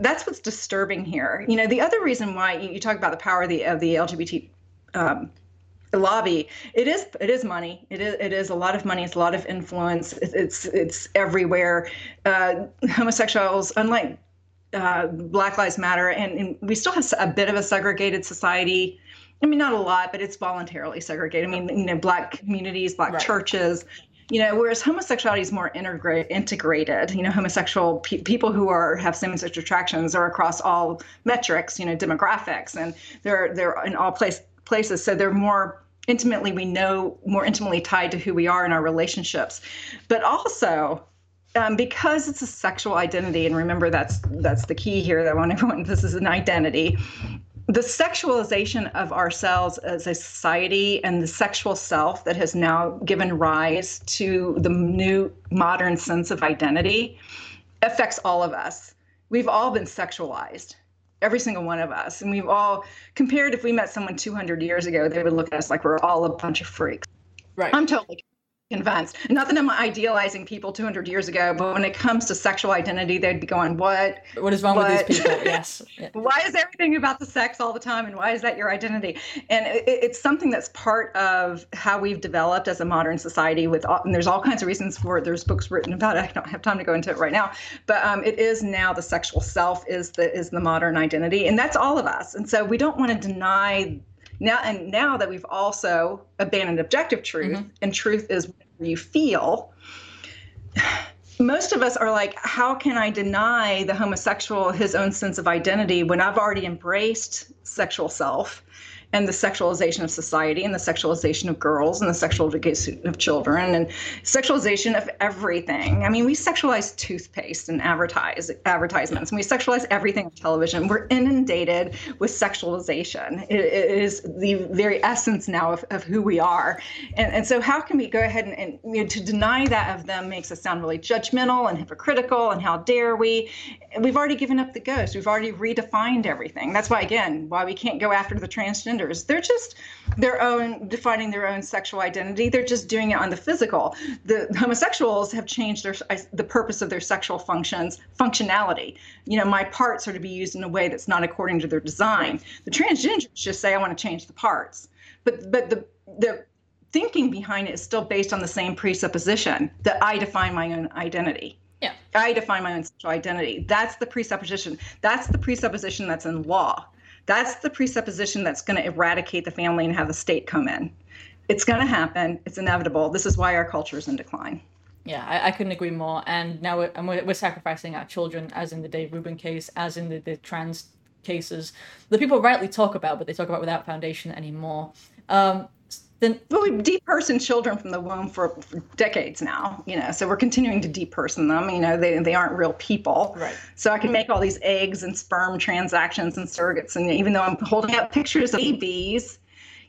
that's what's disturbing here. You know the other reason why you, talk about the power of the of the lgbt um, lobby it is it is money. It is it is a lot of money. It's a lot of influence. It's it's, it's everywhere. Uh, homosexuals unlike uh, Black Lives Matter, and, and, we still have a bit of a segregated society. I mean, not a lot, but it's voluntarily segregated. I mean, you know, Black communities, Black right. churches, you know, whereas homosexuality is more integrate, integrated. You know, homosexual pe- people who are have same-sex attractions are across all metrics, you know, demographics, and they're they're in all place places. So they're more intimately we know more intimately tied to who we are in our relationships, but also um, because it's a sexual identity, and remember that's that's the key here. That I want everyone. This is an identity. The sexualization of ourselves as a society and the sexual self that has now given rise to the new modern sense of identity affects all of us. We've all been sexualized every single one of us. And we've all compared if we met someone 200 years ago, they would look at us like we're all a bunch of freaks. Right. I'm totally convinced. Not that I'm idealizing people 200 years ago, but when it comes to sexual identity, they'd be going, "What? What is wrong what? with these people?" *laughs* Yes. Why is everything about the sex all the time, and why is that your identity? And it, it's something that's part of how we've developed as a modern society. With all, and there's all kinds of reasons for it. There's books written about it. I don't have time to go into it right now, but um, it is now the sexual self is the is the modern identity, and that's all of us. And so we don't want to deny now and now that we've also abandoned objective truth mm-hmm. and truth is what you feel most of us are like how can i deny the homosexual his own sense of identity when i've already embraced sexual self and the sexualization of society and the sexualization of girls and the sexualization of children and sexualization of everything. I mean, we sexualize toothpaste and advertise advertisements, and we sexualize everything on television. We're inundated with sexualization. it, it is the very essence now of, of who we are. And, and so, how can we go ahead and, and you know, to deny that of them makes us sound really judgmental and hypocritical, and how dare we? We've already given up the ghost. We've already redefined everything. That's why, again, why we can't go after the transgender they're just their own defining their own sexual identity. They're just doing it on the physical. The homosexuals have changed their the purpose of their sexual functions functionality. You know, my parts are to be used in a way that's not according to their design. The transgenders just say I want to change the parts. But but the the thinking behind it is still based on the same presupposition that I define my own identity. Yeah. I define my own sexual identity. That's the presupposition. That's the presupposition that's in law. That's the presupposition that's going to eradicate the family and have the state come in. It's going to happen. It's inevitable. This is why our culture is in decline. Yeah, I, I couldn't agree more. And now we're, and we're, we're sacrificing our children, as in the Dave Rubin case, as in the, the trans cases that people rightly talk about, but they talk about without foundation anymore. Um, then well, we've depersoned children from the womb for, for, decades now, you know. So we're continuing to deperson them. You know, they they aren't real people. Right. So I can make all these eggs and sperm transactions and surrogates, and even though I'm holding up pictures of babies,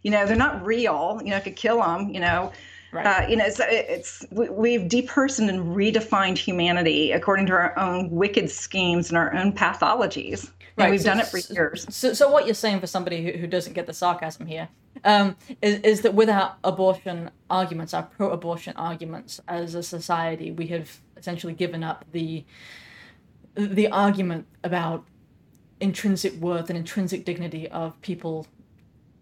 you know, they're not real. You know, I could kill them. You know. Right. Uh, you know, it's, it's we, have depersoned and redefined humanity according to our own wicked schemes and our own pathologies. Right. And we've so, done it for years. So, so what you're saying for somebody who, who doesn't get the sarcasm here um, is, is that without abortion arguments, our pro-abortion arguments as a society, we have essentially given up the the argument about intrinsic worth and intrinsic dignity of people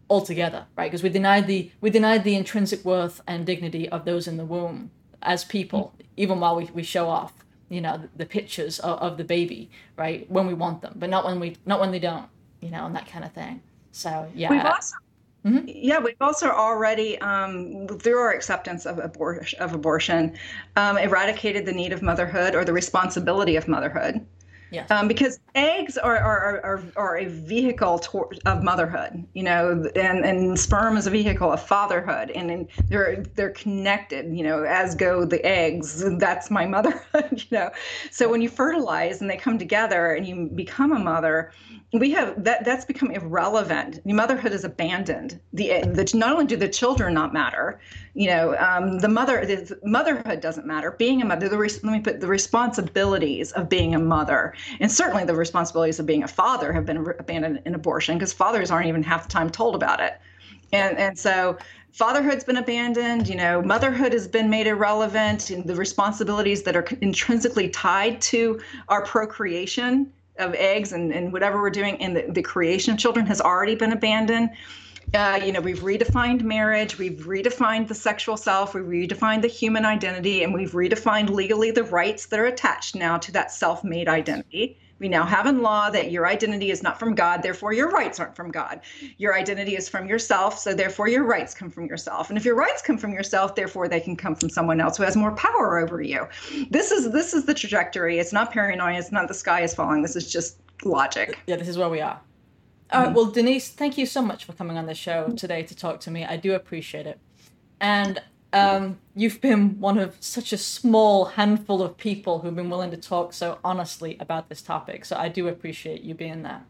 altogether, right? Because we denied the we denied the intrinsic worth and dignity of those in the womb as people, even while we, we show off, you know, the, the pictures of, of, the baby, right? When we want them, but not when we not when they don't, you know, and that kind of thing. So yeah. We've also Mm-hmm. Yeah, we've also already, um, through our acceptance of, abor- of abortion, um, eradicated the need of motherhood or the responsibility of motherhood. Yes. Um, because eggs are, are, are, are a vehicle to, of motherhood, you know, and, and sperm is a vehicle of fatherhood, and, and they're they're connected, you know, as go the eggs. That's my *laughs* motherhood, you know. So when you fertilize and they come together and you become a mother, we have that that's become irrelevant. Motherhood is abandoned. The, the not only do the children not matter, you know, um, the mother the, motherhood doesn't matter. Being a mother, the let me put the responsibilities of being a mother, and certainly the responsibilities of being a father have been abandoned in abortion because fathers aren't even half the time told about it, and and so fatherhood's been abandoned you know motherhood has been made irrelevant and the responsibilities that are intrinsically tied to our procreation of eggs and, and whatever we're doing in the, the creation of children has already been abandoned. Uh, you know, we've redefined marriage, we've redefined the sexual self, we've redefined the human identity, and we've redefined legally the rights that are attached now to that self made identity. We now have in law that your identity is not from God, therefore your rights aren't from God. Your identity is from yourself, so therefore your rights come from yourself. And if your rights come from yourself, therefore they can come from someone else who has more power over you. This is this is the trajectory. It's not paranoia, it's not the sky is falling. This is just logic. Yeah, this is where we are. All right, mm-hmm. well, Denise, thank you so much for coming on the show today to talk to me. I do appreciate it. And um, you've been one of such a small handful of people who've been willing to talk so honestly about this topic. So I do appreciate you being there.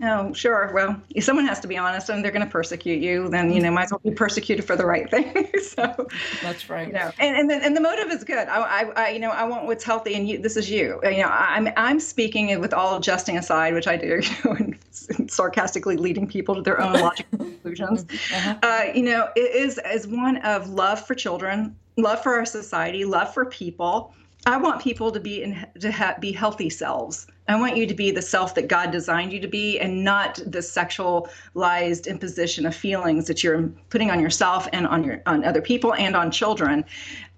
Oh, sure. Well, if someone has to be honest and they're going to persecute you, then, you know, might as well be persecuted for the right thing. *laughs* so that's right. You know, and, and, the, and the motive is good. I, I, I, you know, I want what's healthy and you, this is you, you know, I'm, I'm speaking with all jesting aside, which I do, *laughs* you know, and *laughs* sarcastically leading people to their own logical conclusions. Uh-huh. Uh, you know, it is as one of love for children, love for our society, love for people, I want people to be in, to ha- be healthy selves. I want you to be the self that God designed you to be, and not the sexualized imposition of feelings that you're putting on yourself and on your on other people and on children.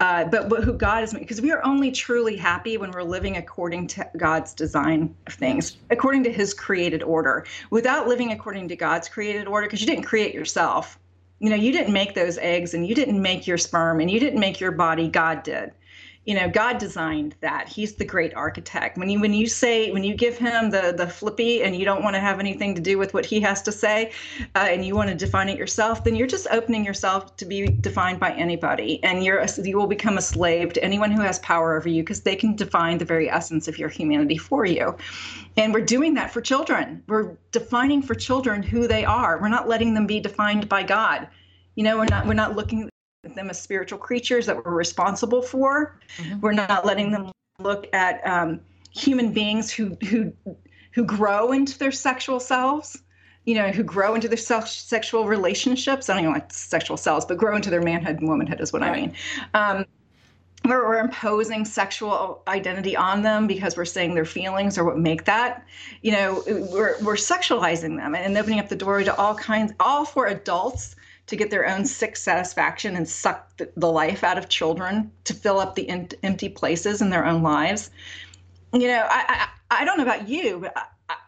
Uh, but, but who God is, because we are only truly happy when we're living according to God's design of things, according to His created order. Without living according to God's created order, because you didn't create yourself. You know, you didn't make those eggs, and you didn't make your sperm, and you didn't make your body. God did you know god designed that. He's the great architect. When you when you say when you give him the the flippy and you don't want to have anything to do with what he has to say uh, and you want to define it yourself then you're just opening yourself to be defined by anybody. And you're you will become a slave to anyone who has power over you because they can define the very essence of your humanity for you. And we're doing that for children. We're defining for children who they are. We're not letting them be defined by god. You know we're not we're not looking them as spiritual creatures that we're responsible for. Mm-hmm. We're not letting them look at um, human beings who who who grow into their sexual selves. You know, who grow into their self sexual relationships. I don't even like sexual selves, but grow into their manhood and womanhood is what right. I mean. Um, where we're imposing sexual identity on them because we're saying their feelings are what make that you know we're, we're sexualizing them and opening up the door to all kinds all for adults to get their own sick satisfaction and suck the, life out of children to fill up the empty places in their own lives. You know, I, I, I don't know about you, but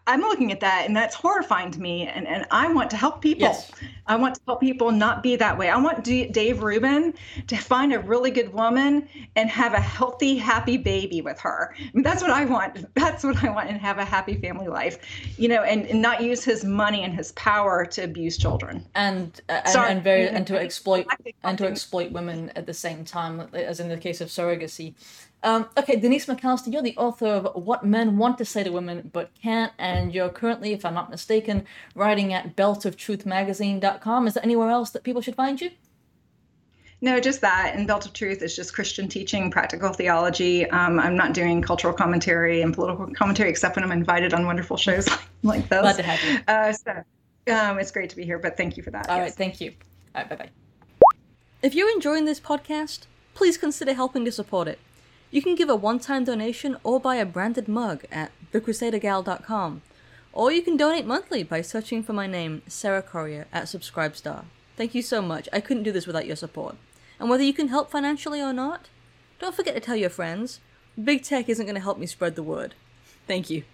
I'm looking at that and that's horrifying to me. And, and I want to help people. Yes. I want to help people not be that way. I want D- Dave Rubin to find a really good woman and have a healthy, happy baby with her. I mean, that's what I want. *laughs* That's what I want and have a happy family life, you know, and, and not use his money and his power to abuse children. And, uh, and, and, very, and to *laughs* exploit, and to exploit women at the same time, as in the case of surrogacy. Um, okay, Denise McAllister, you're the author of What Men Want to Say to Women But Can't, and you're currently, if I'm not mistaken, writing at beltoftruthmagazine.com. Is there anywhere else that people should find you? No, just that. And Belt of Truth is just Christian teaching, practical theology. Um, I'm not doing cultural commentary and political commentary except when I'm invited on wonderful shows *laughs* like those. Glad to have you. Uh, so um, it's great to be here, but thank you for that. All yes. right, thank you. All right, bye bye. If you're enjoying this podcast, please consider helping to support it. You can give a one-time donation or buy a branded mug at thecrusadergal.com. Or you can donate monthly by searching for my name, Sarah Corrier, at Subscribestar. Thank you so much. I couldn't do this without your support. And whether you can help financially or not, don't forget to tell your friends. Big tech isn't going to help me spread the word. Thank you.